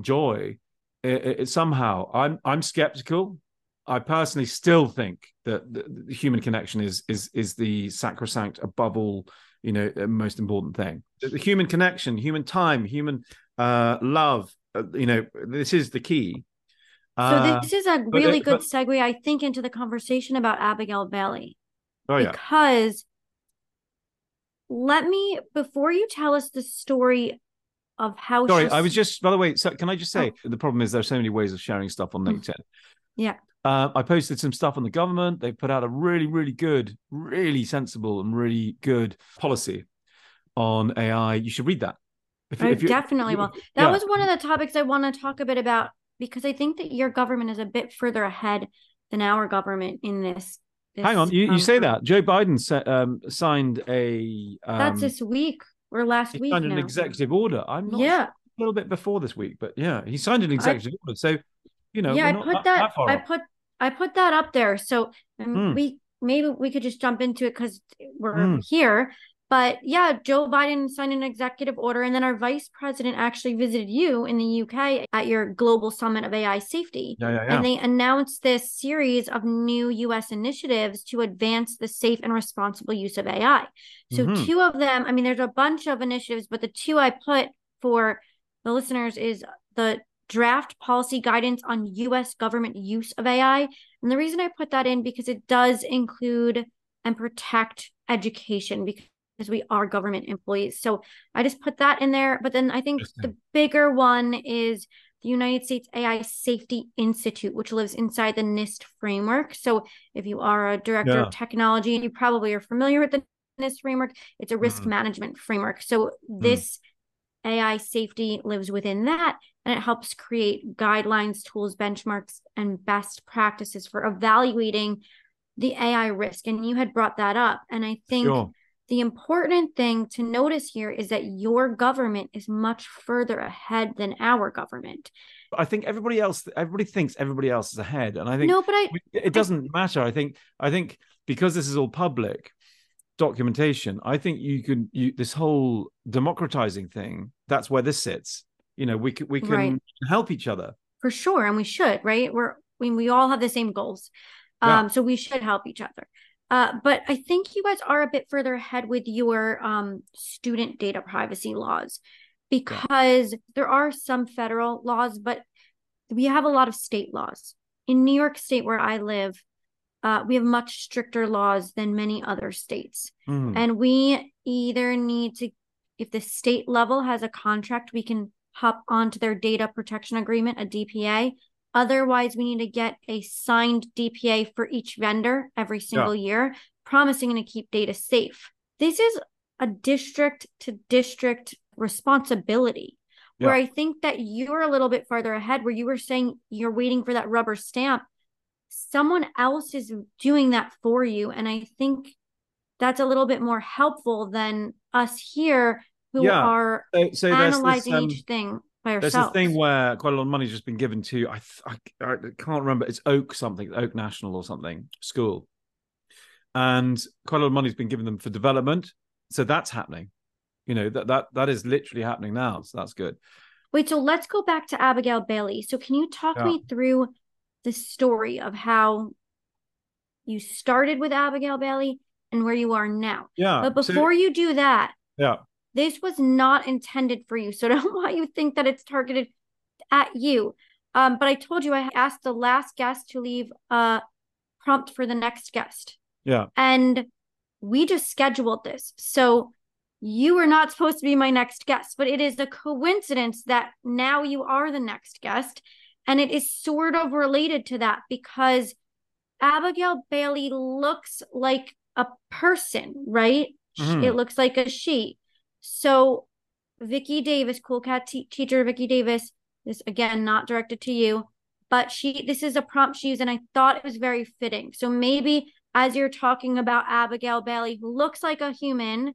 joy it, it, it, somehow i'm i'm skeptical i personally still think that the, the, human connection is is is the sacrosanct above all you know most important thing the human connection human time human uh love uh, you know this is the key so uh, this is a really it, good but, segue, I think, into the conversation about Abigail Baily. Oh yeah. Because let me before you tell us the story of how Sorry, she's... I was just by the way, so can I just say oh. the problem is there's so many ways of sharing stuff on LinkedIn. Yeah. Uh, I posted some stuff on the government. They put out a really, really good, really sensible, and really good policy on AI. You should read that. If, I if definitely will. That yeah. was one of the topics I want to talk a bit about because I think that your government is a bit further ahead than our government in this. this Hang on, you, um, you say that Joe Biden sa- um, signed a. Um, that's this week or last week. Signed now. an executive order. I'm not. Yeah. a little bit before this week, but yeah, he signed an executive I, order. So, you know, yeah, I put that. I put I put that up there. So mm. we maybe we could just jump into it because we're mm. here. But yeah, Joe Biden signed an executive order, and then our vice president actually visited you in the UK at your global summit of AI safety. Yeah, yeah, yeah. And they announced this series of new US initiatives to advance the safe and responsible use of AI. So, mm-hmm. two of them, I mean, there's a bunch of initiatives, but the two I put for the listeners is the draft policy guidance on US government use of AI. And the reason I put that in because it does include and protect education because we are government employees. So I just put that in there. But then I think the bigger one is the United States AI Safety Institute, which lives inside the NIST framework. So if you are a director yeah. of technology, you probably are familiar with the NIST framework. It's a risk mm-hmm. management framework. So mm. this. AI safety lives within that and it helps create guidelines, tools, benchmarks, and best practices for evaluating the AI risk. And you had brought that up. And I think sure the important thing to notice here is that your government is much further ahead than our government. I think everybody else, everybody thinks everybody else is ahead, and I think no, but I, it doesn't I, matter. I think, I think because this is all public documentation, I think you can, you this whole democratizing thing. That's where this sits. You know, we can we can right. help each other for sure, and we should. Right? We're I mean, we all have the same goals, um, yeah. so we should help each other. Uh, but I think you guys are a bit further ahead with your um, student data privacy laws because yeah. there are some federal laws, but we have a lot of state laws. In New York State, where I live, uh, we have much stricter laws than many other states. Mm. And we either need to, if the state level has a contract, we can hop onto their data protection agreement, a DPA, Otherwise, we need to get a signed DPA for each vendor every single yeah. year, promising to keep data safe. This is a district to district responsibility. Yeah. Where I think that you're a little bit farther ahead, where you were saying you're waiting for that rubber stamp. Someone else is doing that for you. And I think that's a little bit more helpful than us here who yeah. are so, so analyzing this, um, each thing by ourselves. There's a thing where quite a lot of money's just been given to I, I, I can't remember it's Oak something Oak National or something school, and quite a lot of money's been given them for development. So that's happening. You know that that that is literally happening now. So that's good. Wait, so let's go back to Abigail Baily. So can you talk Yeah. me through the story of how you started with Abigail Baily and where you are now? Yeah. But so- before you do that, yeah. this was not intended for you. So don't want you to think that it's targeted at you. Um, but I told you I asked the last guest to leave a prompt for the next guest. Yeah. And we just scheduled this. So you were not supposed to be my next guest, but it is a coincidence that now you are the next guest. And it is sort of related to that because Abigail Baily looks like a person, right? Mhm. It looks like a she. So Vicki Davis, Cool Cat te- teacher Vicki Davis, this again not directed to you, but she this is a prompt she used, and I thought it was very fitting. So maybe as you're talking about Abigail Baily, who looks like a human,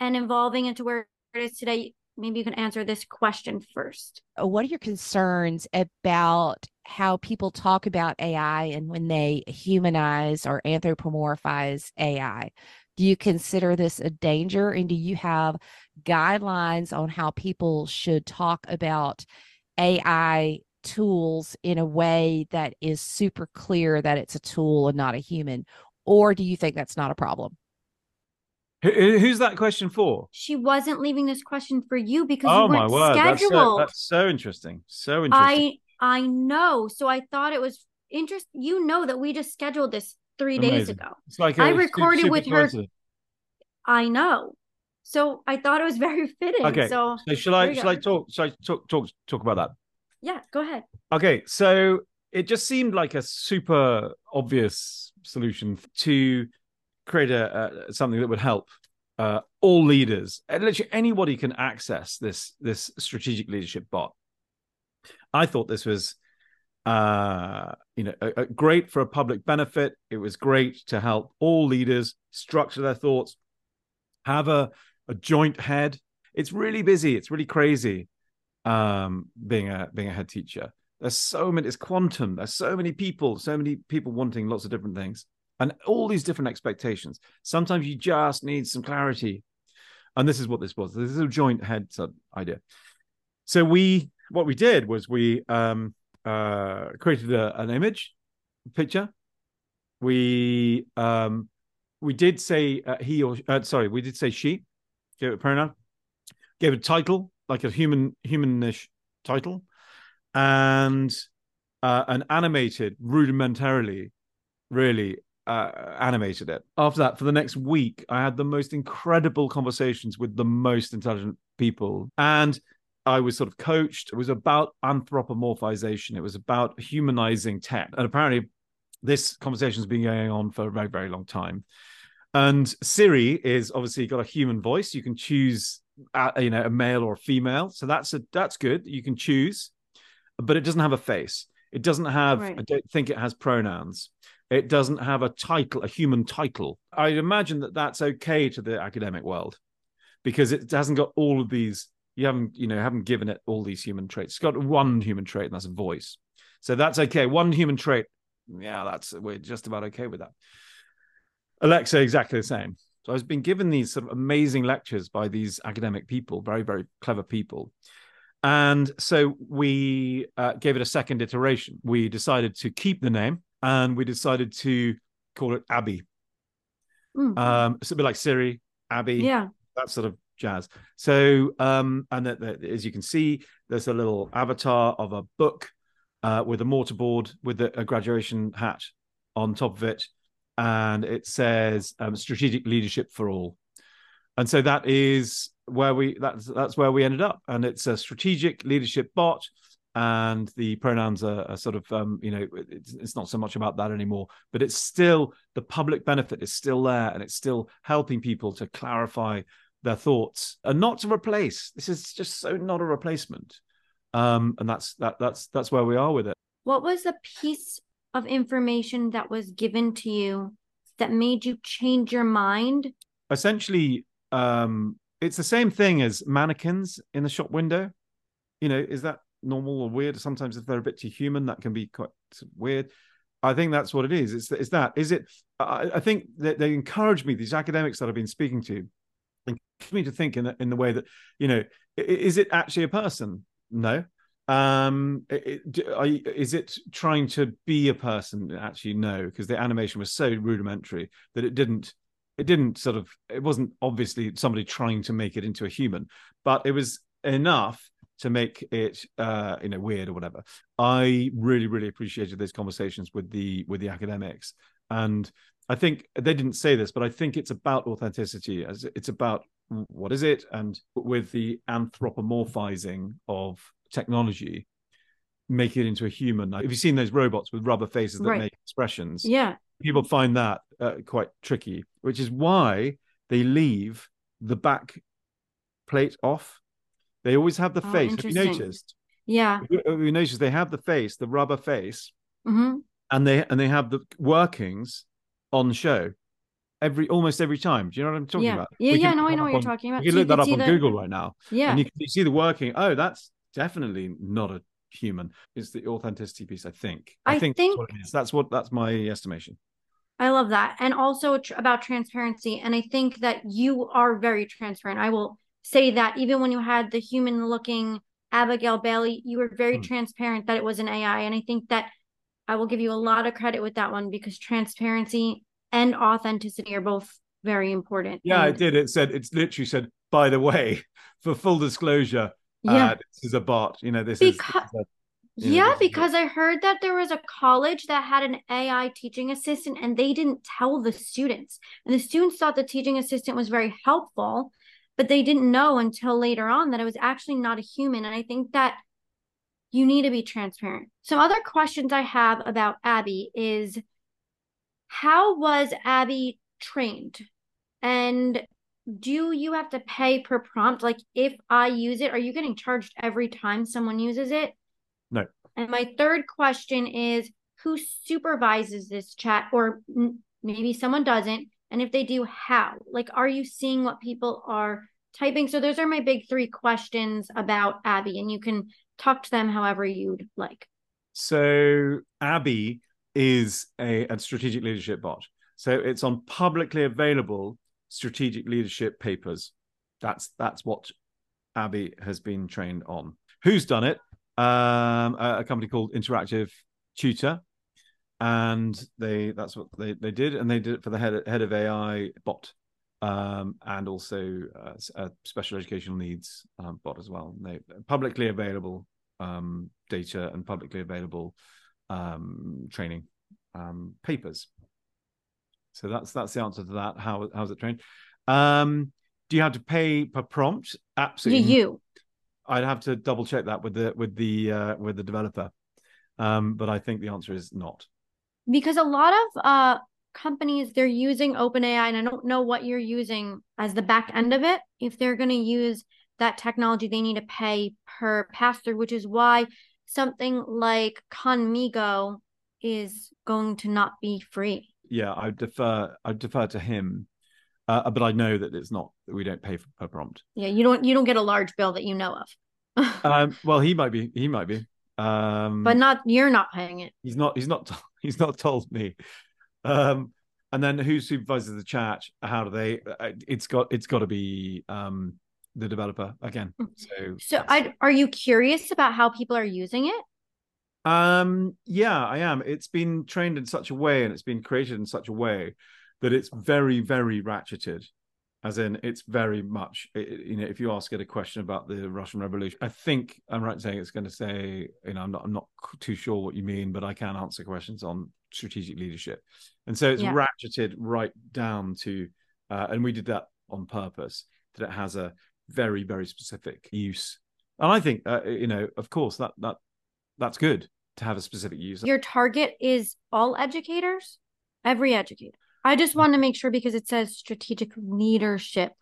and evolving into where it is today, maybe you can answer this question first. Uh, what are your concerns about how people talk about AI and when they humanize or anthropomorphize AI? Do you consider this a danger? And do you have guidelines on how people should talk about AI tools in a way that is super clear that it's a tool and not a human? Or do you think that's not a problem? Who- who- who's that question for? She wasn't leaving this question for you because Oh you my weren't word. That's so, scheduled. that's so interesting. So interesting. I I know. So I thought it was interest. You know that we just scheduled this three days ago. It's like I recorded super with her-. I know. So I thought it was very fitting. Okay. So So shall I shall go. I talk shall I talk talk talk about that? yeah, go ahead. Okay, so it just seemed like a super obvious solution to create a, a something that would help uh, all leaders. Literally anybody can access this this strategic leadership bot. I thought this was, uh, you know, a, a great for a public benefit. It was great to help all leaders structure their thoughts, have a a joint head. It's really busy. It's really crazy um being a being a head teacher there's so many it's quantum there's so many people so many people wanting lots of different things and all these different expectations. Sometimes you just need some clarity. And this is what this was. This is a joint head idea. So we what we did was we um uh created a, an image picture. We um we did say uh, he or uh, sorry we did say she gave it a pronoun gave it a title like a human humanish title and uh, and animated rudimentarily really uh, animated it. After that for the next week i had the most incredible conversations with the most intelligent people. And i was sort of coached. It was about anthropomorphization. It was about humanizing tech. And apparently this conversation has been going on for a very very long time. And siri is obviously got a human voice. You can choose uh, you know a male or a female. So that's a that's good. You can choose. But it doesn't have a face. It doesn't have Right. i don't think it has pronouns it doesn't have a title a human title. I imagine that that's okay to the academic world because it hasn't got all of these you haven't you know haven't given it all these human traits. It's got one human trait and that's a voice. So that's okay. One human trait. Yeah that's we're just about okay with that. Alexa exactly the same. So I've been given these sort of amazing lectures by these academic people, very, very clever people. And so we uh, gave it a second iteration. We decided to keep the name and we decided to call it ABI. Mm. Um, it's a bit like Siri, ABI, yeah. that sort of jazz. So, um, and that, that, as you can see, there's a little avatar of a book uh, with a mortarboard with a, a graduation hat on top of it, and it says um, "Strategic Leadership for All." And so that is where we that's that's where we ended up, and it's a strategic leadership bot. And the pronouns are, are sort of, um, you know, it's, it's not so much about that anymore, but it's still the public benefit is still there, and it's still helping people to clarify their thoughts and not to replace. This is just so not a replacement. Um, and that's that that's that's where we are with it. What was the piece of information that was given to you that made you change your mind? Essentially, um, it's the same thing as mannequins in the shop window. You know, is that normal or weird? Sometimes if they're a bit too human, that can be quite weird. I think that's what it is. It's, it's that. Is it? I, I think that they encourage me. These academics that I've been speaking to, encourage me to think in the, in the way that you know, is it actually a person? no. Um, it, it, are, is it trying to be a person? Actually, no, because the animation was so rudimentary that it didn't. It didn't sort of. It wasn't obviously somebody trying to make it into a human, but it was enough to make it uh you know weird or whatever i really really appreciated those conversations with the with the academics and i think they didn't say this but i think it's about authenticity as it's about what is it and with the anthropomorphizing of technology make it into a human have you've seen those robots with rubber faces that Right. make expressions Yeah. people find that uh, quite tricky, which is why they leave the back plate off. They always have the Oh, face. Have you noticed? Yeah. Have you- have you noticed they have the face, the rubber face, hmm and they and they have the workings on show every almost every time. Do you know what I'm talking Yeah. about? Yeah. We Yeah. No, I know what you're on- talking about. You can So look that up on the- Google right now, Yeah. and you can see the working. Oh, that's definitely not a human. It's the authenticity piece. I think. I think, think- that's what it is. That's what that's my estimation. I love that. And also tr- about transparency. And I think that you are very transparent. I will say that even when you had the human looking Abigail Baily, you were very Hmm. transparent that it was an AI. And I think that I will give you a lot of credit with that one because transparency and authenticity are both very important. Yeah, And- it did. It said it's literally said, by the way, for full disclosure, Yeah. uh, this is a bot. You know, this is, this Because- is a- you know, Yeah, this is a- because I heard that there was a college that had an AI teaching assistant and they didn't tell the students. And the students thought the teaching assistant was very helpful, but they didn't know until later on that it was actually not a human. And I think that you need to be transparent. Some other questions I have about ABI is how was ABI trained? And do you have to pay per prompt? Like if I use it, are you getting charged every time someone uses it? No. And my third question is who supervises this chat or maybe someone doesn't and if they do how? Like are you seeing what people are typing? So those are my big 3 questions about ABI and you can talk to them however you'd like. So ABI is a, a strategic leadership bot. So it's on publicly available strategic leadership papers. That's that's what Abby has been trained on. Who's done it? Um, a, a company called Interactive Tutor, and they that's what they they did, and they did it for the head head of AI bot, um, and also uh, a special educational needs um, bot as well. They publicly available um, data and publicly available um, training um, papers. So that's that's the answer to that. How how's it trained? Um, do you have to pay per prompt? You, Absolutely. you. I'd have to double check that with the with the uh, with the developer. Um, but I think the answer is not. Because a lot of uh companies they're using OpenAI and I don't know what you're using as the back end of it. If they're going to use that technology, they need to pay per pass through, which is why something like Khanmigo is going to not be free. Yeah, I defer. I defer to him. Uh, but I know that it's not. We don't pay for, per prompt. Yeah, you don't you don't get a large bill that you know of. Um, well, he might be. He might be. Um, but not you're not paying it. he's not. He's not. He's not told me. Um, and then who supervises the chat? How do they? uh, It's got. It's got to be um, the developer again. So. So I are you curious about how people are using it? Um, yeah, I am. It's been trained in such a way and it's been created in such a way that it's very, very ratcheted. As in, it's very much, you know, if you ask it a question about the Russian Revolution, I think I'm right in saying it's going to say, you know, I'm not, I'm not too sure what you mean, but I can answer questions on strategic leadership. And so it's Yeah. ratcheted right down to, uh, and we did that on purpose, that it has a very, very specific use. And I think, uh, you know, of course, that that that's good to have a specific use. Your target is all educators? Every educator. I just wanted to make sure because it says strategic leadership.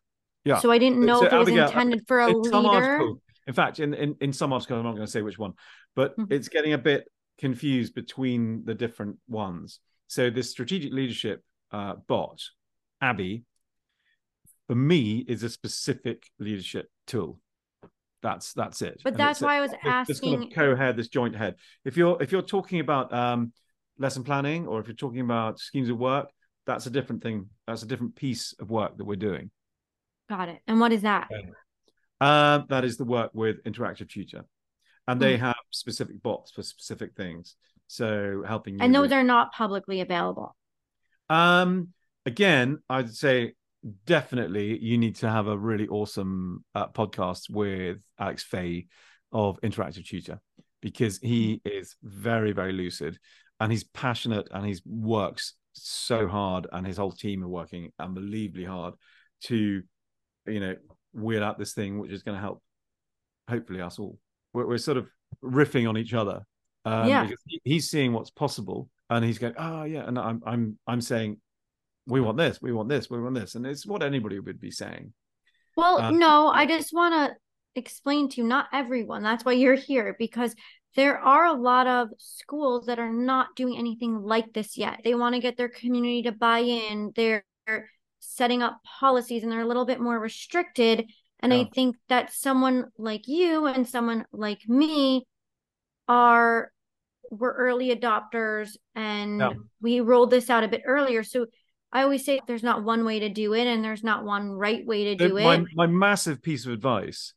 Yeah. So I didn't know So, if it was Abigail, intended for a in leader. in fact, in, in, in some articles, I'm not going to say which one, but Mhm. it's getting a bit confused between the different ones. So this strategic leadership uh, bot, ABI, for me, is a specific leadership tool. That's that's it. But And that's why I was this- this kind asking. of co-head, this joint head. If you're if you're talking about um, lesson planning, or if you're talking about schemes of work, that's a different thing. That's a different piece of work that we're doing. Got it. And what is that? Uh, that is the work with Interactive Tutor. and they Mm. have specific bots for specific things. So helping you. And those with- are not publicly available. Um, again, I'd say definitely you need to have a really awesome uh, podcast with Alex Fay of Interactive Tutor because he is very, very lucid and he's passionate and he works so hard and his whole team are working unbelievably hard to, you know, wheel out this thing which is going to help hopefully us all. We're, we're sort of riffing on each other. Um, Yeah. because he- he's seeing what's possible and he's going, oh yeah, and I'm I'm I'm saying, we want this, we want this, we want this, and it's what anybody would be saying. Well, Uh, no, I just want to explain to you, not everyone. That's why you're here because there are a lot of schools that are not doing anything like this yet. They want to get their community to buy in. They're setting up policies and they're a little bit more restricted. And I think that someone like you and someone like me are we're early adopters and Yeah. we rolled this out a bit earlier. So I always say there's not one way to do it and there's not one right way to do my it. my massive piece of advice,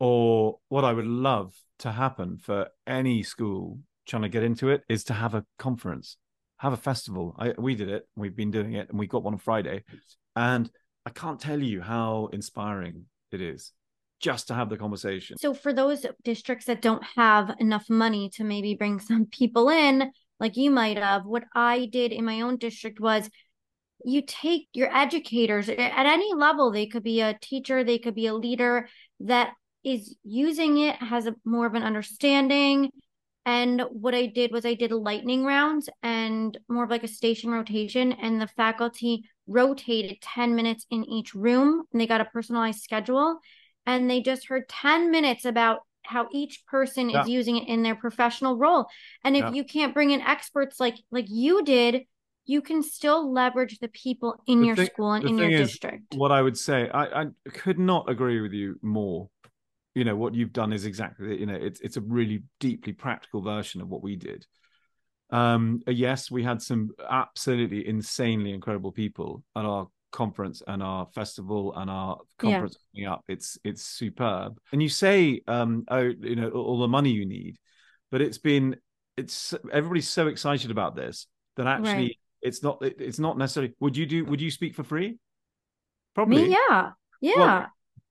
or what I would love to happen for any school trying to get into it, is to have a conference, have a festival. I we did it. We've been doing it, and we got one on Friday, and I can't tell you how inspiring it is just to have the conversation. So for those districts that don't have enough money to maybe bring some people in, like you might have, what I did in my own district was you take your educators at any level, they could be a teacher, they could be a leader that is using it, has a more of an understanding. And what I did was I did lightning rounds and more of like a station rotation, and the faculty rotated 10 minutes in each room, and they got a personalized schedule and they just heard 10 minutes about how each person Yeah. is using it in their professional role and if Yeah. you can't bring in experts like like you did you can still leverage the people in The your thing- school and in your district what I would say, I, I could not agree with you more. You know what you've done is exactly you know it's it's a really deeply practical version of what we did. Um, yes, we had some absolutely insanely incredible people at our conference and our festival and our Yeah. conference coming up. It's it's superb. And you say, um, oh, you know, all the money you need, but it's been it's everybody's so excited about this that actually Right. it's not it, it's not necessarily. Would you do? Would you speak for free? Probably. me yeah yeah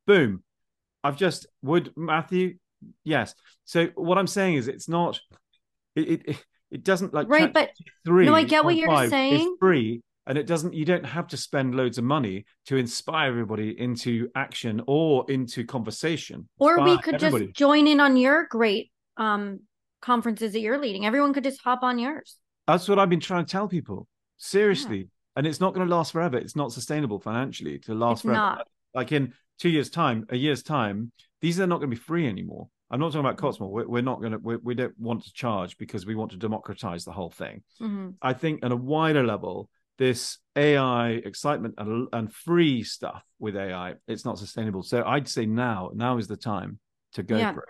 Boom. I've just would Matthew. Yes. So what I'm saying is, it's not. It it, it doesn't like right but three. No, I get what you're saying. free, and it doesn't. You don't have to spend loads of money to inspire everybody into action or into conversation. or we could everybody. just join in on your great um conferences that you're leading everyone could just hop on yours That's what I've been trying to tell people. Seriously. And it's not going to last forever. It's not sustainable financially to last It's forever. not. Like in two years' time, a year's time, these are not going to be free anymore. I'm not talking about Cotswold. We're, we're not going to, we we don't want to charge because we want to democratize the whole thing. Mhm. I think on a wider level, this AI excitement and, and free stuff with AI, it's not sustainable. So I'd say now, now is the time to go Yeah. for it.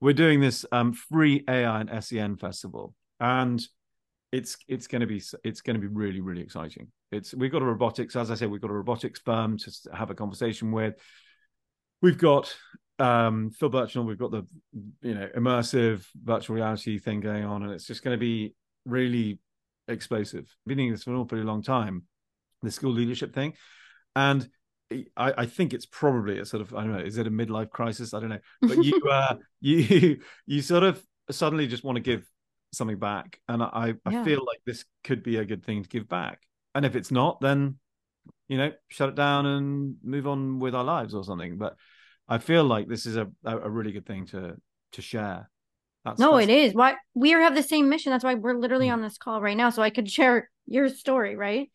We're doing this um, free AI and SEN festival, and it's it's going to be it's going to be really really exciting. It's we've got a robotics, as I said, we've got a robotics firm to have a conversation with. We've got um, Phil Birchinall. We've got the you know immersive virtual reality thing going on, and it's just going to be really explosive. Been doing this for an awfully long time, the school leadership thing, and I, I think it's probably a sort of I don't know, is it a midlife crisis? I don't know, but you uh, you you sort of suddenly just want to give something back, and I I Yeah. feel like this could be a good thing to give back, and if it's not, then you know shut it down and move on with our lives or something. But I feel like this is a a, really good thing to to share. That's, no that's- it is why we have the same mission that's why we're literally Mm. on this call right now so i could share your story right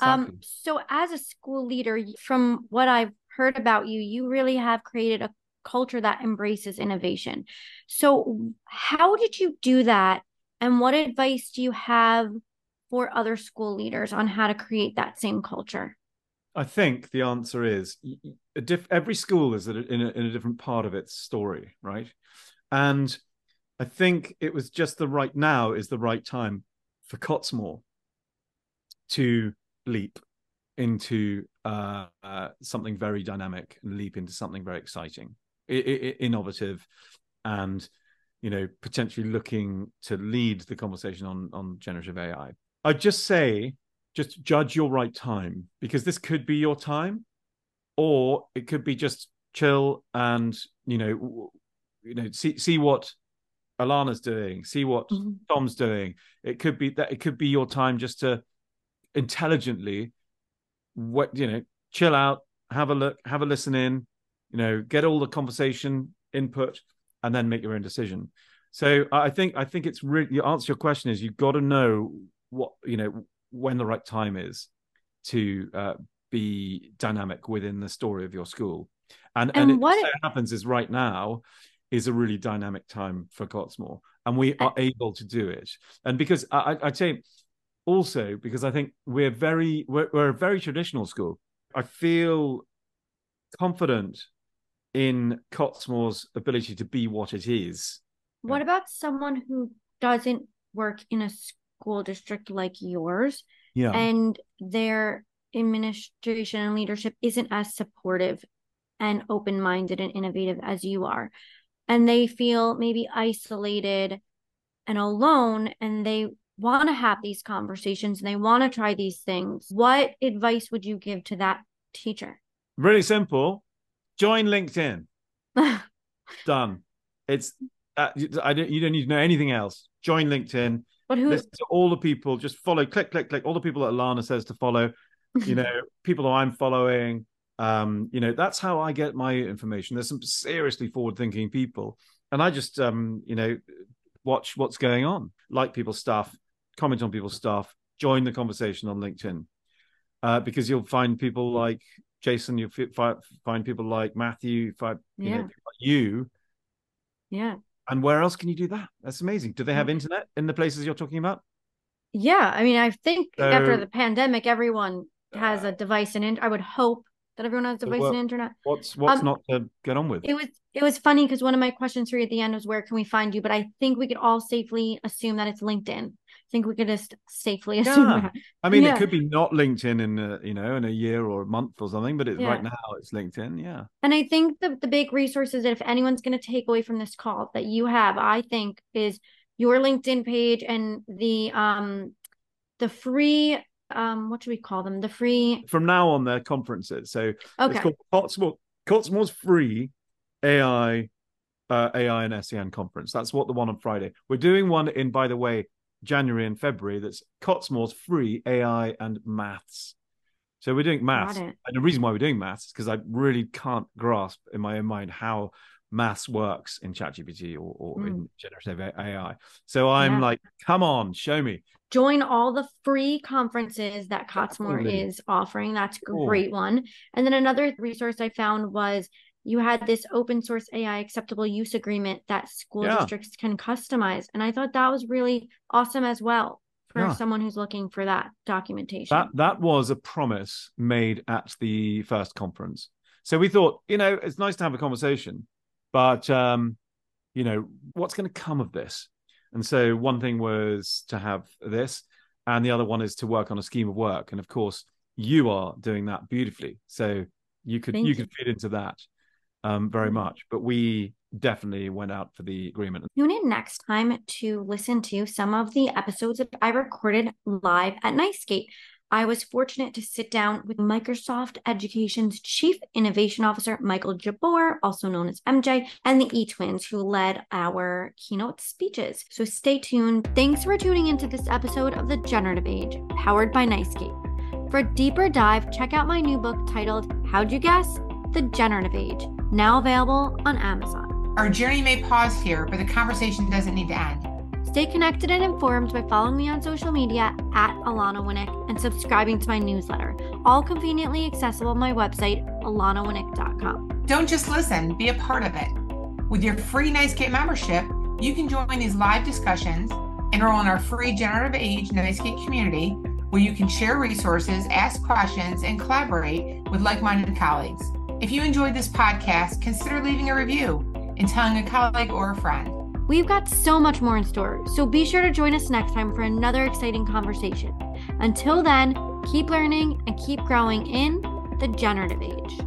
Um, so as a school leader, from what I've heard about you, you really have created a culture that embraces innovation. So how did you do that? And what advice do you have for other school leaders on how to create that same culture? I think the answer is diff- every school is in, a, in a different part of its story, right? And I think it was just the right now is the right time for Cottesmore to leap into uh, uh, something very dynamic and leap into something very exciting, I- I- innovative, and you know, potentially looking to lead the conversation on on generative AI. I'd just say, just judge your right time because this could be your time, or it could be just chill and you know, you know, see see what Alana's doing, see what mm-hmm. Tom's doing. It could be that it could be your time just to intelligently, what you know, chill out, have a look, have a listen in, you know, get all the conversation input, and then make your own decision. So I think I think it's really your answer your question is you've got to know what you know when the right time is to uh, be dynamic within the story of your school. And and, and what it, happens is right now is a really dynamic time for Cottesmore, and we are able to do it. And because I, I, tell you, also because I think we're very we're, we're a very traditional school. I feel confident in Cottesmore's ability to be what it is. What about someone who doesn't work in a school district like yours? Yeah. And their administration and leadership isn't as supportive and open minded and innovative as you are. And they feel maybe isolated and alone, and they want to have these conversations and they want to try these things. What advice would you give to that teacher? Really simple. Join LinkedIn. Done. It's uh, I don't. You don't need to know anything else. Join LinkedIn. But who? Listen to all the people. Just follow. Click, click, click. All the people that Alana says to follow. You know, people who I'm following. Um, you know, that's how I get my information. There's some seriously forward-thinking people, and I just, um, you know, watch what's going on, like people's stuff, comment on people's stuff, join the conversation on LinkedIn, uh, because you'll find people like Jason, You'll find people like Matthew, find you, yeah. know, like you. Yeah. And where else can you do that? That's amazing. Do they have internet in the places you're talking about? Yeah, I mean, I think so, after the pandemic, everyone has a device and I would hope that everyone has a device what, and internet. What's what's um, not to get on with? It was it was funny because one of my questions for you at the end was where can we find you? But I think we could all safely assume that it's LinkedIn think we could just safely assume yeah. that. I mean, yeah. it could be not LinkedIn in a, you know in a year or a month or something, but it, yeah. right now it's LinkedIn. Yeah. And I think the the big resources that if anyone's going to take away from this call that you have, I think is your LinkedIn page and the um the free um what should we call them the free from now on they're conferences so okay. it's called Cottesmore Cottesmore's free AI uh, AI and SEN conference. That's what the one on Friday. We're doing one in, by the way, January and February that's Cottesmore's free AI and maths. So we're doing maths. And the reason why we're doing maths is because I really can't grasp in my own mind how maths works in ChatGPT or, or mm. in generative AI. So I'm yeah. like, come on, show me. Join all the free conferences that Cottesmore is offering. That's a cool. great one. And then another resource I found was you had this open source AI acceptable use agreement that school yeah. districts can customize. And I thought that was really awesome as well for yeah. someone who's looking for that documentation. That that was a promise made at the first conference. So we thought, you know, it's nice to have a conversation, but um, you know, what's going to come of this? And so one thing was to have this, and the other one is to work on a scheme of work. And of course, you are doing that beautifully. So you could you, you could fit into that um, very mm-hmm. much. But we definitely went out for the agreement. Tune in next time to listen to some of the episodes that I recorded live at NYSCATE. I was fortunate to sit down with Microsoft Education's Chief Innovation Officer, Michael Jabbour, also known as MJ, and the E Twins, who led our keynote speeches. So stay tuned. Thanks for tuning into this episode of The Generative Age, powered by NYSCATE. For a deeper dive, check out my new book titled How'd You Guess? The Generative Age now available on Amazon. Our journey may pause here, but the conversation doesn't need to end. Stay connected and informed by following me on social media at Alana Winnick and subscribing to my newsletter, all conveniently accessible on my website, alanawinnick.com. Don't just listen, be a part of it. With your free NYSCATE membership, you can join these live discussions, and enroll in our free Generative Age NYSCATE community, where you can share resources, ask questions, and collaborate with like minded colleagues. If you enjoyed this podcast, consider leaving a review and telling a colleague or a friend. We've got so much more in store, so be sure to join us next time for another exciting conversation. Until then, keep learning and keep growing in the generative age.